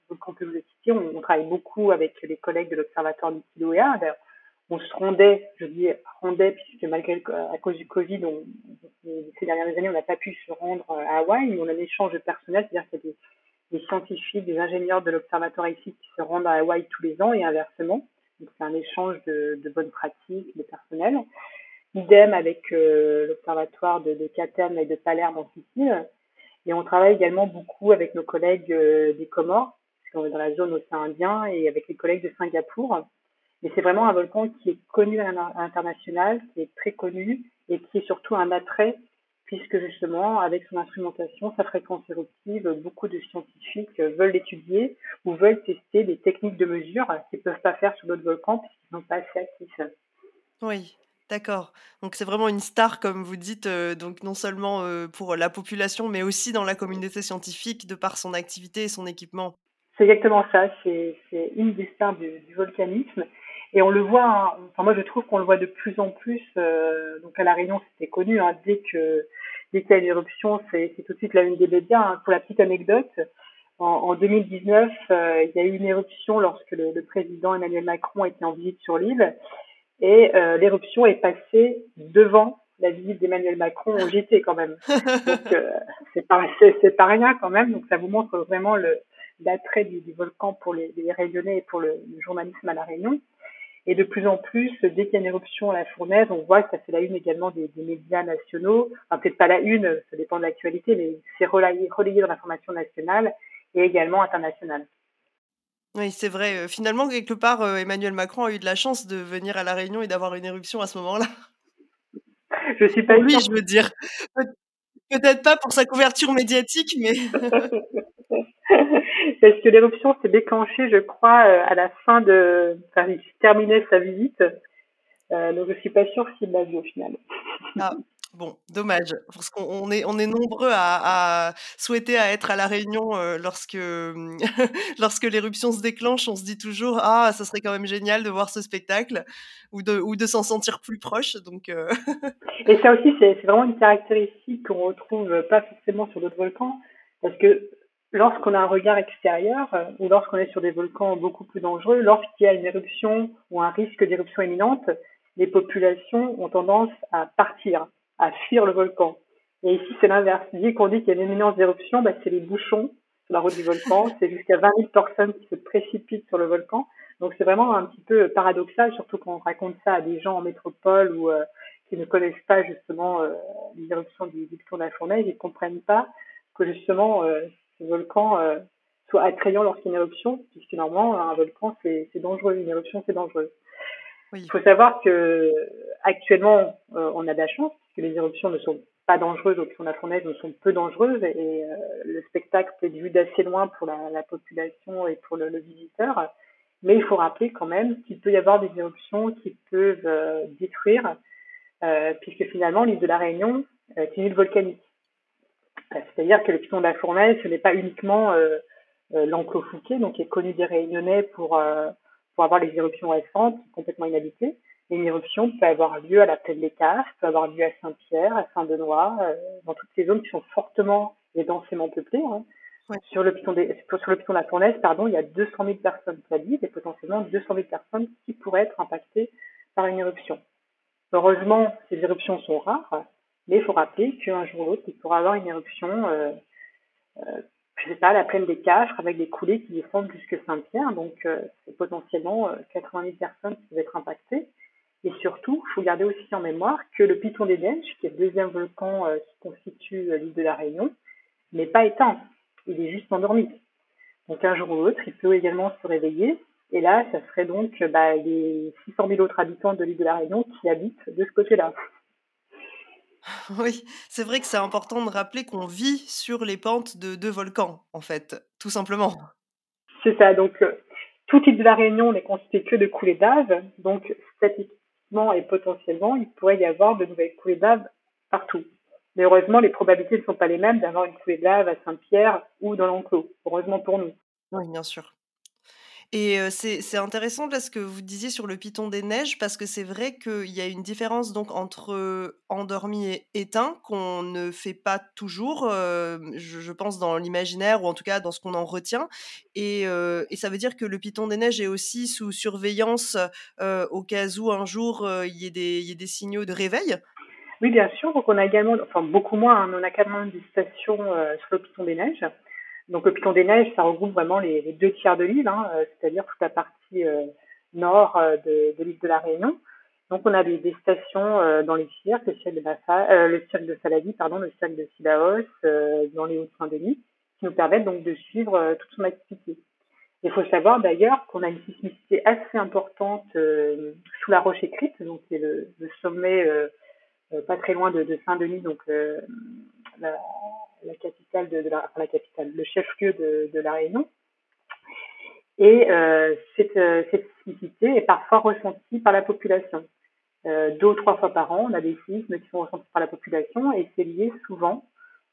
volcans que vous avez cités. On, on, travaille beaucoup avec les collègues de l'observatoire du Kilauea on se rendait, je dis rendait, puisque malgré à cause du Covid, ces dernières années, on n'a pas pu se rendre à Hawaï, mais on a un échange de personnel, c'est-à-dire qu'il y des, scientifiques, des ingénieurs de l'observatoire ici qui se rendent à Hawaï tous les ans et inversement. Donc c'est un échange de, bonnes pratiques, de personnel. Idem avec euh, l'observatoire de, de Caterne et de Palerme en Sicile. Et on travaille également beaucoup avec nos collègues euh, des Comores, dans la zone océan Indien, et avec les collègues de Singapour mais c'est vraiment un volcan qui est connu à l'international, qui est très connu et qui est surtout un attrait puisque justement, avec son instrumentation, sa fréquence éruptive, beaucoup de scientifiques veulent l'étudier ou veulent tester des techniques de mesure qu'ils ne peuvent pas faire sur d'autres volcans puisqu'ils n'ont pas assez actifs. Oui, d'accord. Donc c'est vraiment une star, comme vous dites, euh, donc non seulement euh, pour la population, mais aussi dans la communauté scientifique de par son activité et son équipement. C'est exactement ça, c'est une des stars du, du volcanisme. Et on le voit, hein, enfin moi je trouve qu'on le voit de plus en plus. Euh, donc à la Réunion c'était connu, hein, dès que dès qu'il y a une éruption, c'est tout de suite la une des médias. Hein. Pour la petite anecdote, en, en 2019, euh, il y a eu une éruption lorsque le, le, président Emmanuel Macron était en visite sur l'île, et euh, l'éruption est passée devant la visite d'Emmanuel Macron au GT quand même. <laughs> Donc euh, c'est pas c'est pas rien quand même. Donc ça vous montre vraiment le l'attrait du, du, volcan pour les, les Réunionnais et pour le, le journalisme à la Réunion. Et de plus en plus, dès qu'il y a une éruption à la fournaise, on voit que ça fait la une également des, des médias nationaux. Enfin, peut-être pas la une, ça dépend de l'actualité, mais c'est relayé, relayé dans l'information nationale et également internationale. Oui, c'est vrai. Euh, finalement, quelque part, euh, Emmanuel Macron a eu de la chance de venir à La Réunion et d'avoir une éruption à ce moment-là. <laughs> Je suis pas Oui, je veux dire. Peut-être pas pour sa couverture médiatique, mais. <laughs> Parce que l'éruption s'est déclenchée, je crois, euh, à la fin de. Enfin, il terminait sa visite. Euh, donc, je suis pas sûre s'il l'a vu au final. Ah, bon, dommage. Parce qu'on est, on est nombreux à, à, souhaiter à être à La Réunion euh, lorsque, <laughs> lorsque l'éruption se déclenche. On se dit toujours Ah, ça serait quand même génial de voir ce spectacle ou de, ou de s'en sentir plus proche. Donc, euh... <laughs> Et ça aussi, c'est vraiment une caractéristique qu'on retrouve pas forcément sur d'autres volcans. Parce que lorsqu'on a un regard extérieur euh, ou lorsqu'on est sur des volcans beaucoup plus dangereux, lorsqu'il y a une éruption ou un risque d'éruption imminente, les populations ont tendance à partir, à fuir le volcan. Et ici, c'est l'inverse. Dès qu'on dit qu'il y a une imminence d'éruption, bah, c'est les bouchons sur la route du volcan. <laughs> C'est jusqu'à 20 000 personnes qui se précipitent sur le volcan. Donc, c'est vraiment un petit peu paradoxal, surtout quand on raconte ça à des gens en métropole ou euh, qui ne connaissent pas justement euh, les éruptions du, du de la fournaise. Ils comprennent pas que justement euh, volcan euh, soit attrayant lorsqu'il y a une éruption, puisque normalement, un volcan, c'est dangereux. Une éruption, c'est dangereux. Il faut savoir que actuellement, euh, on a de la chance, que les éruptions ne sont pas dangereuses au piton de la fournaise, ne sont peu dangereuses, et euh, le spectacle peut être vu d'assez loin pour la, la, population et pour le, le, visiteur. Mais il faut rappeler quand même qu'il peut y avoir des éruptions qui peuvent euh, détruire, euh, puisque finalement, l'île de la Réunion est une île volcanique. C'est-à-dire que le piton de la fournaise, ce n'est pas uniquement euh, euh, l'enclos Fouquet, donc qui est connu des Réunionnais pour, euh, pour avoir les éruptions récentes, complètement inhabitées. Une éruption peut avoir lieu à la plaine des peut avoir lieu à Saint-Pierre, à Saint-Benoît, dans toutes ces zones qui sont fortement et densément peuplées. Hein. Ouais. Sur, le piton des, sur le piton de la fournaise, pardon, il y a 200 000 personnes qui habitent et potentiellement 200 000 personnes qui pourraient être impactées par une éruption. Heureusement, ces éruptions sont rares, mais il faut rappeler qu'un jour ou l'autre, il pourra avoir une éruption, euh, euh, je sais pas, la plaine des Cafres, avec des coulées qui descendent jusque Saint-Pierre. Donc, euh, c'est potentiellement 80 000 personnes qui peuvent être impactées. Et surtout, il faut garder aussi en mémoire que le Piton des Neiges, qui est le deuxième volcan qui constitue l'île de la Réunion, n'est pas éteint. il est juste endormi. Donc un jour ou l'autre, il peut également se réveiller. Et là, ça serait donc bah, les 600 000 autres habitants de l'île de la Réunion qui habitent de ce côté-là. <laughs> Oui, c'est vrai que c'est important de rappeler qu'on vit sur les pentes de deux volcans, en fait, tout simplement. C'est ça, donc euh, tout type de la Réunion n'est constitué que de coulées d'ave, donc statistiquement et potentiellement, il pourrait y avoir de nouvelles coulées d'ave partout. Mais heureusement, les probabilités ne sont pas les mêmes d'avoir une coulée d'ave à Saint-Pierre ou dans l'enclos, heureusement pour nous. Oui, bien sûr. Et c'est intéressant là ce que vous disiez sur le Python des neiges parce que c'est vrai qu'il y a une différence donc entre endormi et éteint qu'on ne fait pas toujours, je, pense dans l'imaginaire ou en tout cas dans ce qu'on en retient. Et, et, ça veut dire que le Python des neiges est aussi sous surveillance au cas où un jour il y, ait des, signaux de réveil? Oui, bien sûr. Donc on a également, enfin beaucoup moins, hein, on a quand même des stations sur le Python des neiges. Donc le Piton des Neiges, ça regroupe vraiment les, deux tiers de l'île, hein, euh, c'est-à-dire toute la partie euh, nord euh, de, l'île de la Réunion. Donc on a des, stations dans les cirques, le cirque de, la, le cirque de Saladi, pardon, le cirque de Sidaos, dans les Hauts-de-Saint-Denis, qui nous permettent donc de suivre toute son activité. Il faut savoir d'ailleurs qu'on a une sismicité assez importante sous la roche écrite, donc c'est le, le, sommet pas très loin de, de Saint-Denis, donc la, capitale de, la, capitale, le chef-lieu de, la Réunion. Et euh, cette, euh, cette sismicité est parfois ressentie par la population. Euh, deux ou trois fois par an, on a des sismes qui sont ressentis par la population et c'est lié souvent,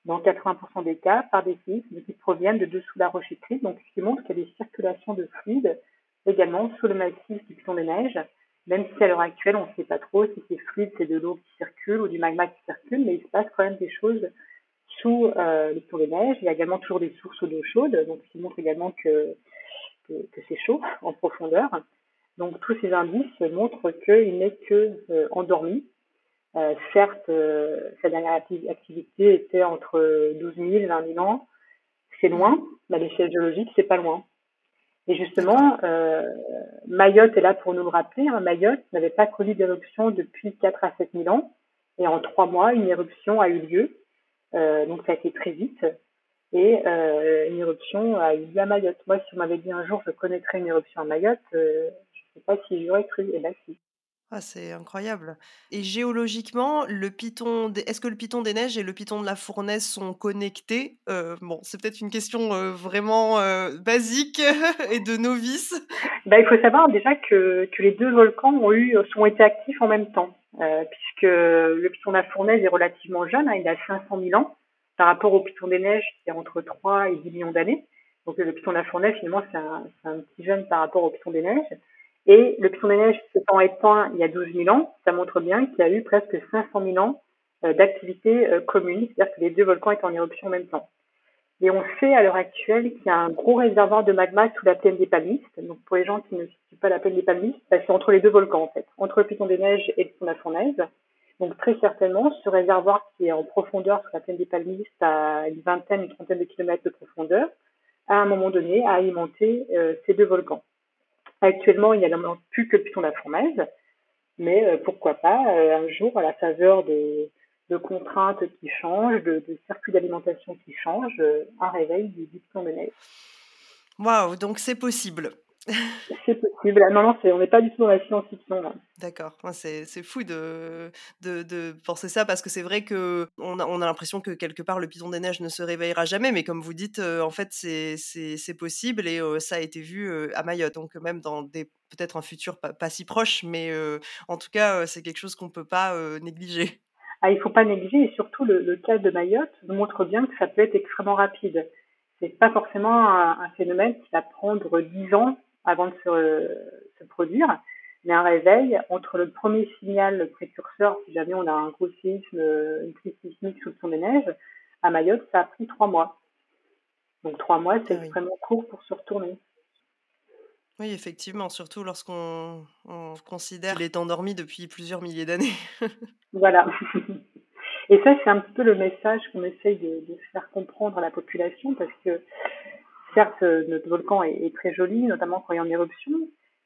dans 80% des cas, par des sismes qui proviennent de dessous la roche écrite, donc ce qui montre qu'il y a des circulations de fluides également sous le massif du Piton des Neiges, même si à l'heure actuelle on ne sait pas trop si ces fluides c'est de l'eau qui circule ou du magma qui circule, mais il se passe quand même des choses sous euh, les tours des neiges. Il y a également toujours des sources d'eau chaude, donc qui montrent également que, c'est chaud <laughs> en profondeur. Donc tous ces indices montrent qu'il n'est que euh, endormi. Euh, certes, euh, sa dernière activité était entre 12 000 et 20 000 ans. C'est loin, mais à l'échelle géologique, c'est pas loin. Et justement, Mayotte est là pour nous le rappeler. Hein. Mayotte n'avait pas connu d'éruption depuis 4 à 7 000 ans. Et en trois mois, une éruption a eu lieu donc ça a été très vite. Et euh, une éruption a eu lieu à Mayotte. Moi, si on m'avait dit un jour je connaîtrais une éruption à Mayotte, euh, je ne sais pas si j'aurais cru. Et là, si. Ah, c'est incroyable. Et géologiquement, le piton, est-ce que le piton des neiges et le piton de la fournaise sont connectés? Euh, Bon, c'est peut-être une question euh, vraiment euh, basique <laughs> et de novice. Bah, il faut savoir déjà que, que les deux volcans ont eu, sont été actifs en même temps, puisque le piton de la fournaise est relativement jeune, hein, il a 500 000 ans, par rapport au piton des neiges qui a entre 3 et 10 millions d'années. Donc le piton de la fournaise, finalement, c'est un, un petit jeune par rapport au piton des neiges. Et le piton des neiges s'étant éteint il y a 12 000 ans, ça montre bien qu'il y a eu presque 500 000 ans euh, d'activité euh, commune, c'est-à-dire que les deux volcans étaient en éruption en même temps. Et on sait à l'heure actuelle qu'il y a un gros réservoir de magma sous la plaine des Palmistes. Donc pour les gens qui ne situent pas la plaine des Palmistes, bah, c'est entre les deux volcans en fait, entre le piton des neiges et le piton de la. Donc très certainement, ce réservoir qui est en profondeur sous la plaine des Palmistes à une vingtaine, une trentaine de kilomètres de profondeur, à un moment donné a alimenté euh, ces deux volcans. Actuellement, il n'y a plus que le Python de la fournaise, mais euh, pourquoi pas euh, un jour, à la faveur de, contraintes qui changent, de, circuits d'alimentation qui changent, euh, un réveil du, Python de neige. Waouh, donc c'est possible. C'est possible. Non, non, on n'est pas du tout dans la science-fiction. D'accord. C'est fou de, de, de, penser ça parce que c'est vrai qu'on a, on a l'impression que quelque part le piton des neiges ne se réveillera jamais, mais comme vous dites, euh, en fait, c'est possible et euh, ça a été vu euh, à Mayotte. Donc, même dans des peut-être un futur pas, si proche, mais en tout cas, c'est quelque chose qu'on ne peut pas négliger. Ah, il ne faut pas négliger et surtout le, le, cas de Mayotte nous montre bien que ça peut être extrêmement rapide. C'est pas forcément un, un, phénomène qui va prendre 10 ans avant de se, produire. Mais un réveil, entre le premier signal précurseur, si jamais on a un gros séisme, une crise sismique sous le son des neiges, à Mayotte, ça a pris trois mois. Donc trois mois, c'est ah extrêmement court pour se retourner. Oui, effectivement, surtout lorsqu'on considère qu'il est endormi depuis plusieurs milliers d'années. <laughs> voilà. Et ça, c'est un petit peu le message qu'on essaye de, de, faire comprendre à la population, parce que Certes, euh, notre volcan est, très joli, notamment quand il est en éruption.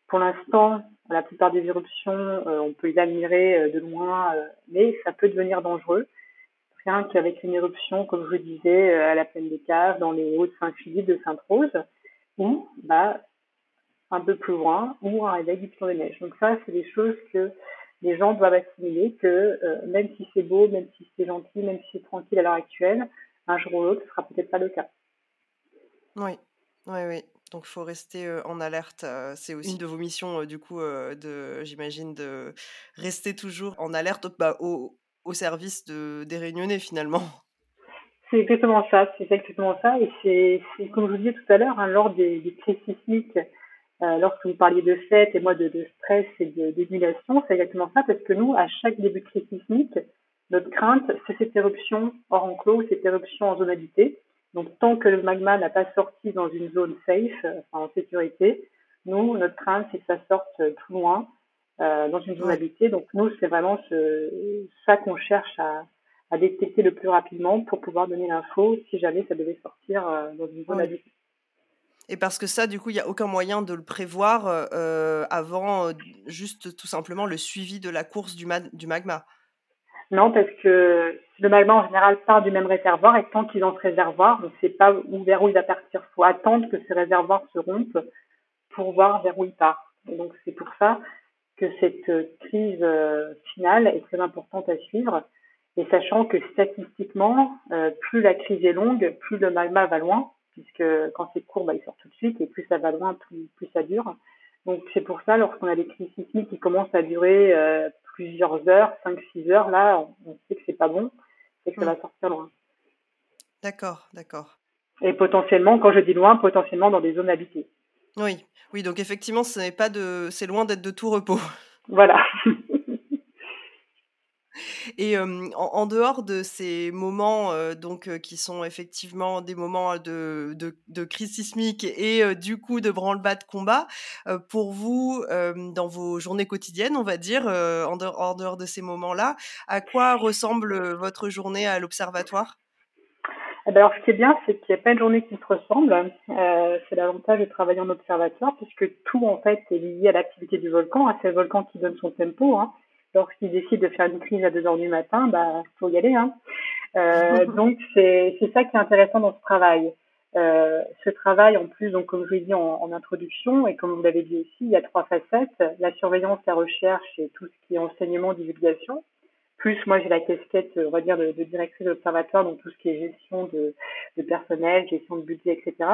Pour l'instant, la plupart des éruptions, euh, on peut les admirer euh, de loin, mais ça peut devenir dangereux. rien qu'avec une éruption, comme je vous disais, à la plaine des Caves, dans les Hauts-de-Saint-Philippe, de Sainte-Rose, ou bah, un peu plus loin, ou un réveil du piton des neiges. Donc ça, c'est des choses que les gens doivent assimiler, que même si c'est beau, même si c'est gentil, même si c'est tranquille à l'heure actuelle, un jour ou l'autre, ce sera peut-être pas le cas. Oui, oui, oui. Donc, il faut rester en alerte. C'est aussi une de vos missions, du coup, de, j'imagine, de rester toujours en alerte bah, au, au, service de, des Réunionnais, finalement. C'est exactement ça, c'est exactement ça. Et c'est, comme je vous disais tout à l'heure, hein, lors des, des crises sismiques, lorsque vous parliez de fête et moi de, de stress et d'émulation, c'est exactement ça, parce que nous, à chaque début de crise sismique, notre crainte, c'est cette éruption hors enclos, cette éruption en zone habitée. Donc, tant que le magma n'a pas sorti dans une zone safe, en sécurité, nous, notre crainte, c'est que ça sorte tout loin, euh, dans une zone habitée. Donc, nous, c'est vraiment ce, ça qu'on cherche à, à, détecter le plus rapidement pour pouvoir donner l'info si jamais ça devait sortir euh, dans une zone habitée. Et parce que ça, du coup, il n'y a aucun moyen de le prévoir euh, avant juste tout simplement le suivi de la course du, du magma. Non, parce que le magma en général part du même réservoir et tant qu'il est dans ce réservoir, on ne sait pas où, vers où il va partir. Il faut attendre que ce réservoir se rompe pour voir vers où il part. Et donc c'est pour ça que cette crise euh, finale est très importante à suivre. Et sachant que statistiquement, euh, plus la crise est longue, plus le magma va loin, puisque quand c'est court, bah, il sort tout de suite, et plus ça va loin, plus, ça dure. Donc c'est pour ça, lorsqu'on a des crises sismiques qui commencent à durer euh, plusieurs heures, 5-6 heures, là, on sait que c'est pas bon, et que ça va sortir loin. D'accord, d'accord. Et potentiellement, quand je dis loin, potentiellement dans des zones habitées. Oui, oui, donc effectivement, ce n'est pas de, c'est loin d'être de tout repos. Voilà. <laughs> Et en, dehors de ces moments donc qui sont effectivement des moments de, de, crise sismique et du coup de branle-bas de combat, pour vous, dans vos journées quotidiennes, on va dire, en dehors, de ces moments-là, à quoi ressemble votre journée à l'observatoire? Eh ben, alors, ce qui est bien, c'est qu'il n'y a pas une journée qui se ressemble. c'est l'avantage de travailler en observatoire, puisque tout, en fait, est lié à l'activité du volcan. C'est le volcan qui donne son tempo. Hein lorsqu'ils décident de faire une crise à 2 heures du matin, bah faut y aller. Hein. Euh, <laughs> donc c'est c'est ça qui est intéressant dans ce travail. Euh, ce travail, en plus, donc comme je l'ai dit en, en, introduction, et comme vous l'avez dit aussi, il y a trois facettes la surveillance, la recherche et tout ce qui est enseignement, divulgation. Plus, moi, j'ai la casquette, on va dire, de, de directrice de l'observatoire, donc tout ce qui est gestion de, de personnel, gestion de budget, etc.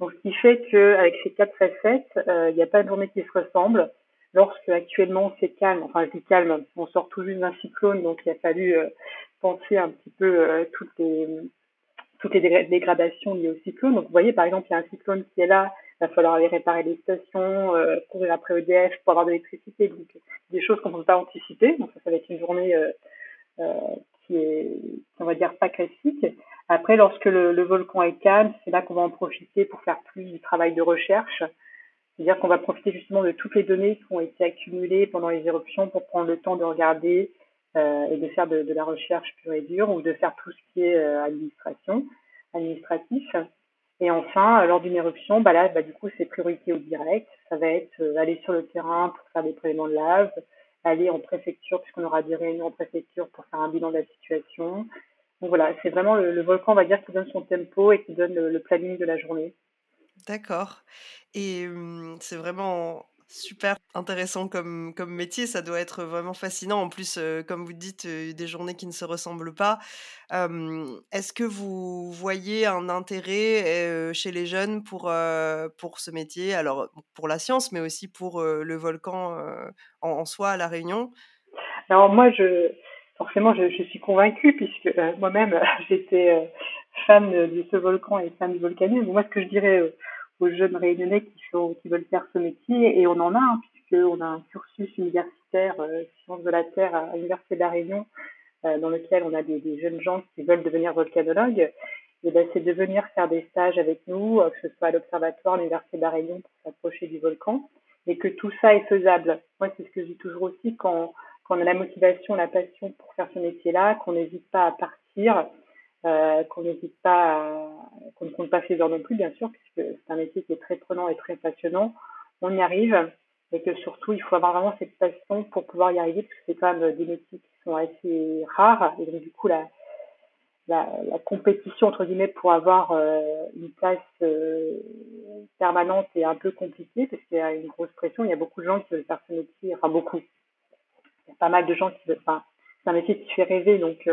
Donc, ce qui fait que avec ces quatre facettes, euh, il n'y a pas de journée qui se ressemble lorsque actuellement c'est calme, enfin je dis calme, on sort tout juste d'un cyclone, donc il a fallu euh, penser un petit peu euh, toutes les dégradations liées au cyclone. Donc vous voyez par exemple il y a un cyclone qui est là, il va falloir aller réparer les stations, euh, courir après EDF pour avoir de l'électricité, donc des choses qu'on ne peut pas anticiper. Donc ça, ça va être une journée qui est, on va dire, pas classique. Après, lorsque le, le volcan est calme, c'est là qu'on va en profiter pour faire plus du travail de recherche. C'est-à-dire qu'on va profiter justement de toutes les données qui ont été accumulées pendant les éruptions pour prendre le temps de regarder euh, et de faire de, la recherche pure et dure ou de faire tout ce qui est euh, administration, administratif. Et enfin, lors d'une éruption, bah là, bah, du coup, c'est priorité au direct. Ça va être euh, aller sur le terrain pour faire des prélèvements de lave, aller en préfecture, puisqu'on aura des réunions en préfecture pour faire un bilan de la situation. Donc voilà, c'est vraiment le, volcan, on va dire, qui donne son tempo et qui donne le planning de la journée. D'accord. Et c'est vraiment super intéressant comme, comme métier. Ça doit être vraiment fascinant. En plus, comme vous dites, des journées qui ne se ressemblent pas. Est-ce que vous voyez un intérêt chez les jeunes pour, pour ce métier? Alors, pour la science, mais aussi pour le volcan en, soi à La Réunion? Alors, moi, je, forcément, je, je suis convaincue puisque moi-même, <laughs> j'étais fan de ce volcan et fan du volcanisme. Moi, ce que je dirais aux jeunes réunionnais qui, sont, qui veulent faire ce métier, et on en a, hein, puisqu'on a un cursus universitaire euh, sciences de la Terre à l'Université de la Réunion, euh, dans lequel on a des, jeunes gens qui veulent devenir volcanologues. Et ben, c'est de venir faire des stages avec nous, euh, que ce soit à l'Observatoire, à l'Université de la Réunion, pour s'approcher du volcan, et que tout ça est faisable. Moi, c'est ce que je dis toujours aussi quand, quand on a la motivation, la passion pour faire ce métier-là, qu'on n'hésite pas à partir, euh, qu'on n'hésite pas, qu'on ne compte pas ses heures non plus, bien sûr, puisque c'est un métier qui est très prenant et très passionnant. On y arrive, et que surtout, il faut avoir vraiment cette passion pour pouvoir y arriver, parce que c'est quand même des métiers qui sont assez rares, et donc du coup, la, compétition entre guillemets pour avoir une place permanente est un peu compliquée parce qu'il y a une grosse pression. Il y a beaucoup de gens qui veulent faire ce métier, enfin beaucoup. Il y a pas mal de gens qui veulent. Enfin, c'est un métier qui fait rêver, donc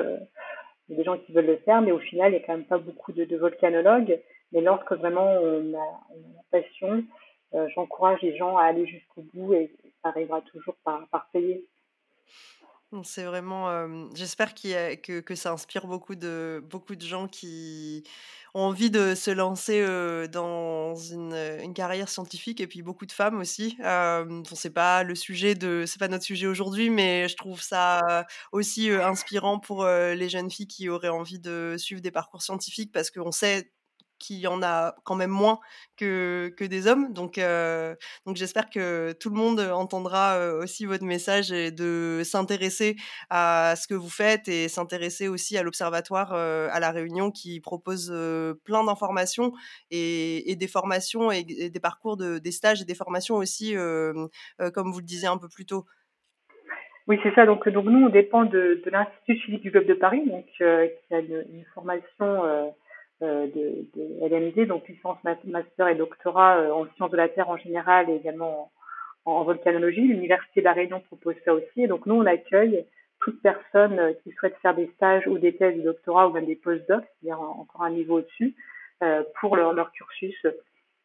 il y a des gens qui veulent le faire, mais au final, il y a quand même pas beaucoup de, volcanologues. Mais lorsque vraiment on a, la passion, euh, j'encourage les gens à aller jusqu'au bout et ça arrivera toujours par payer. C'est vraiment. J'espère que, ça inspire beaucoup de, beaucoup de gens qui ont envie de se lancer dans une, carrière scientifique et puis beaucoup de femmes aussi. Euh, c'est pas le sujet de, c'est pas notre sujet aujourd'hui, mais je trouve ça aussi inspirant pour les jeunes filles qui auraient envie de suivre des parcours scientifiques parce qu'on sait qu'il y en a quand même moins que, que des hommes. Donc, euh, donc j'espère que tout le monde entendra euh, aussi votre message et de s'intéresser à ce que vous faites et s'intéresser aussi à l'Observatoire euh, à La Réunion qui propose plein d'informations et, des formations et, des parcours de, des stages et des formations aussi, comme vous le disiez un peu plus tôt. Oui, c'est ça. Donc, donc nous, on dépend de, de l'Institut Philippe du Globe de Paris, donc, qui a une, formation de, de, LMD, donc licence, master et doctorat euh, en sciences de la Terre en général et également en, volcanologie. L'Université de la Réunion propose ça aussi. Et donc nous, on accueille toute personne euh, qui souhaite faire des stages ou des thèses de doctorat ou même des post-docs, c'est-à-dire encore un niveau au-dessus, pour leur, leur cursus.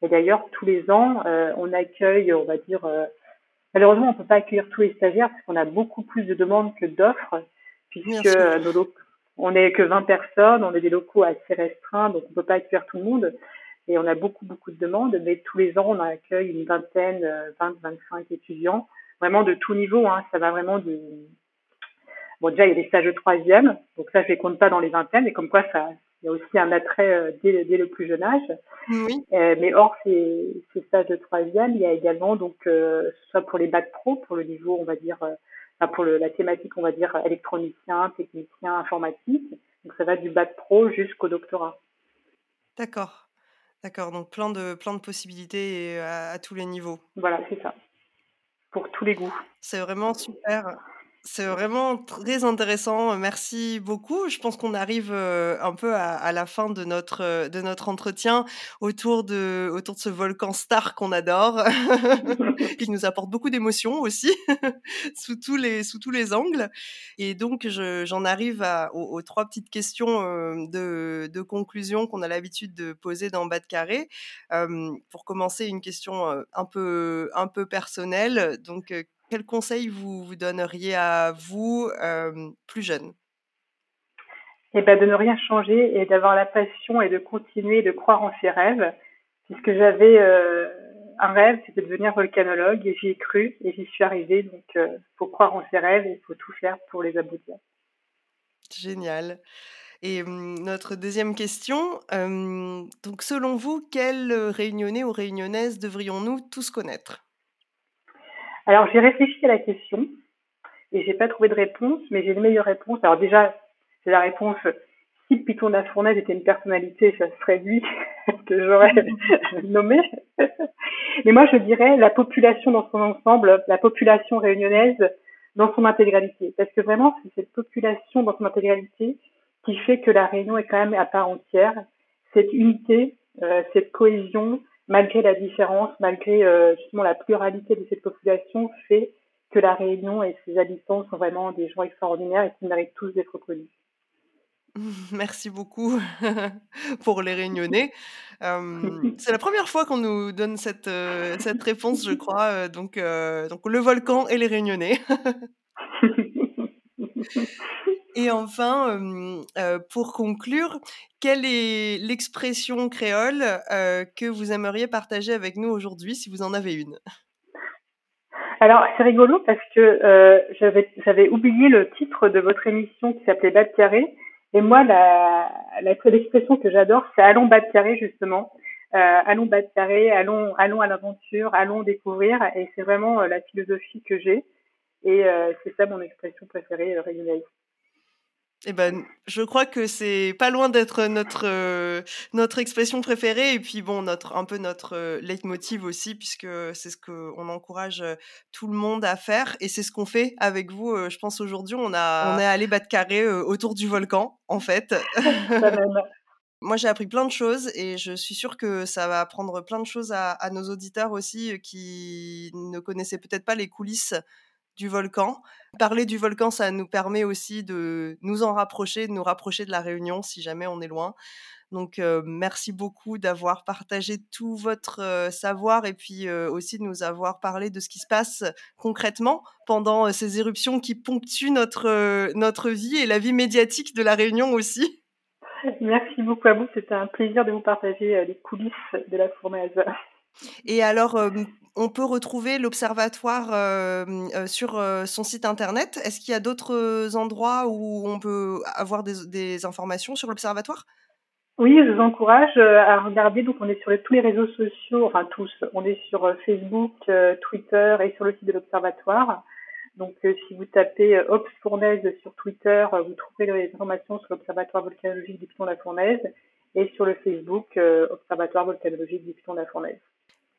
Et d'ailleurs, tous les ans, on accueille, on va dire, malheureusement, on ne peut pas accueillir tous les stagiaires parce qu'on a beaucoup plus de demandes que d'offres, puisque nos, on n'est que 20 personnes, on est des locaux assez restreints, donc on peut pas accueillir tout le monde. Et on a beaucoup, beaucoup de demandes, mais tous les ans, on accueille une vingtaine, 20, euh, 25 étudiants, vraiment de tout niveau. Hein. Ça va vraiment de... Bon, déjà, il y a des stages de troisième, donc ça, je les compte pas dans les vingtaines, et comme quoi, ça, il y a aussi un attrait euh, dès, dès le plus jeune âge. Oui. Euh, mais hors ces, ces, stages de troisième, il y a également, donc, euh, soit pour les bacs pro, pour le niveau, on va dire, pour le, la thématique, on va dire, électronicien, technicien, informatique. Donc ça va du bac pro jusqu'au doctorat. D'accord. D'accord. Donc plein de, plein de possibilités à, à tous les niveaux. Voilà, c'est ça. Pour tous les goûts. C'est vraiment super. C'est vraiment très intéressant. Merci beaucoup. Je pense qu'on arrive un peu à, la fin de notre, de notre entretien autour de, autour de ce volcan star qu'on adore, <laughs> qui nous apporte beaucoup d'émotions aussi, <laughs> sous, tous les, sous tous les angles. Et donc, j'en arrive à, aux, trois petites questions de, de conclusion qu'on a l'habitude de poser dans Bas de Carré. pour commencer, une question un peu, un peu personnelle. Donc, quel conseil vous, vous donneriez à vous, euh, plus jeune? Eh ben, De ne rien changer et d'avoir la passion et de continuer de croire en ses rêves. Puisque j'avais euh, un rêve, c'était de devenir volcanologue et j'y ai cru et j'y suis arrivée. Donc, il euh, faut croire en ses rêves et il faut tout faire pour les aboutir. Génial. Et mmh, notre deuxième question, donc selon vous, quel réunionnais ou réunionnaise devrions-nous tous connaître? Alors j'ai réfléchi à la question et j'ai pas trouvé de réponse, mais j'ai une meilleure réponse. Alors déjà, c'est la réponse si Python de la Fournaise était une personnalité, ça serait lui <laughs> que j'aurais <laughs> nommé. Mais moi, je dirais la population dans son ensemble, la population réunionnaise dans son intégralité. Parce que vraiment, c'est cette population dans son intégralité qui fait que la Réunion est quand même à part entière. Cette unité, euh, cette cohésion, malgré la différence, malgré euh, justement la pluralité de cette population, fait que la Réunion et ses habitants sont vraiment des gens extraordinaires et qui méritent tous d'être connus. <laughs> Merci beaucoup <laughs> pour les Réunionnais. <laughs> c'est la première fois qu'on nous donne cette, euh, cette réponse, je crois. Euh, donc, donc, le volcan et les Réunionnais. Et enfin, pour conclure, quelle est l'expression créole que vous aimeriez partager avec nous aujourd'hui, si vous en avez une? Alors c'est rigolo parce que j'avais j'avais oublié le titre de votre émission qui s'appelait Bas de carré. Et moi la l'expression que j'adore c'est allons bas de carré justement. Euh, allons bas de carré allons allons à l'aventure allons découvrir. Et c'est vraiment la philosophie que j'ai. Et c'est ça mon expression préférée régionaliste. Eh ben, je crois que c'est pas loin d'être notre euh, notre expression préférée et puis bon notre un peu notre euh, leitmotiv aussi puisque c'est ce que on encourage euh, tout le monde à faire et c'est ce qu'on fait avec vous. je pense aujourd'hui on a on est allé battre carré autour du volcan en fait. <laughs> Moi, j'ai appris plein de choses et je suis sûre que ça va apprendre plein de choses à, à nos auditeurs aussi qui ne connaissaient peut-être pas les coulisses du volcan. Parler du volcan, ça nous permet aussi de nous en rapprocher, de nous rapprocher de la Réunion si jamais on est loin. Donc, euh, merci beaucoup d'avoir partagé tout votre euh, savoir et puis euh, aussi de nous avoir parlé de ce qui se passe concrètement pendant ces éruptions qui ponctuent notre, notre vie et la vie médiatique de la Réunion aussi. Merci beaucoup à vous. C'était un plaisir de vous partager les coulisses de la fournaise. Et alors, on peut retrouver l'observatoire sur son site internet. Est-ce qu'il y a d'autres endroits où on peut avoir des, informations sur l'observatoire? Oui, je vous encourage à regarder. Donc, on est sur tous les réseaux sociaux, enfin tous. On est sur Facebook, Twitter et sur le site de l'observatoire. Donc, si vous tapez Ops Fournaise sur Twitter, vous trouverez les informations sur l'Observatoire volcanologique du Piton de la Fournaise et sur le Facebook Observatoire volcanologique du Piton de la Fournaise.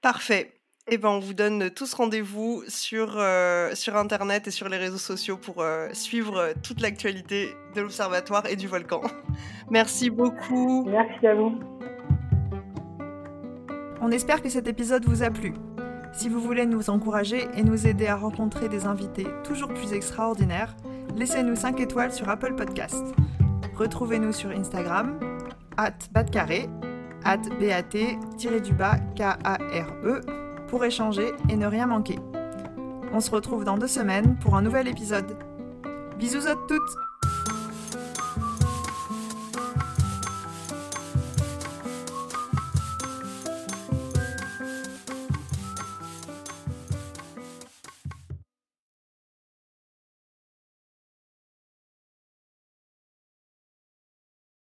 Parfait. Eh ben, on vous donne tous rendez-vous sur, euh, sur Internet et sur les réseaux sociaux pour euh, suivre euh, toute l'actualité de l'Observatoire et du volcan. <laughs> Merci beaucoup. Merci à vous. On espère que cet épisode vous a plu. Si vous voulez nous encourager et nous aider à rencontrer des invités toujours plus extraordinaires, laissez-nous 5 étoiles sur Apple Podcast. Retrouvez-nous sur Instagram, at batcarré, at bat-k-a-r-e pour échanger et ne rien manquer. On se retrouve dans deux semaines pour un nouvel épisode. Bisous à toutes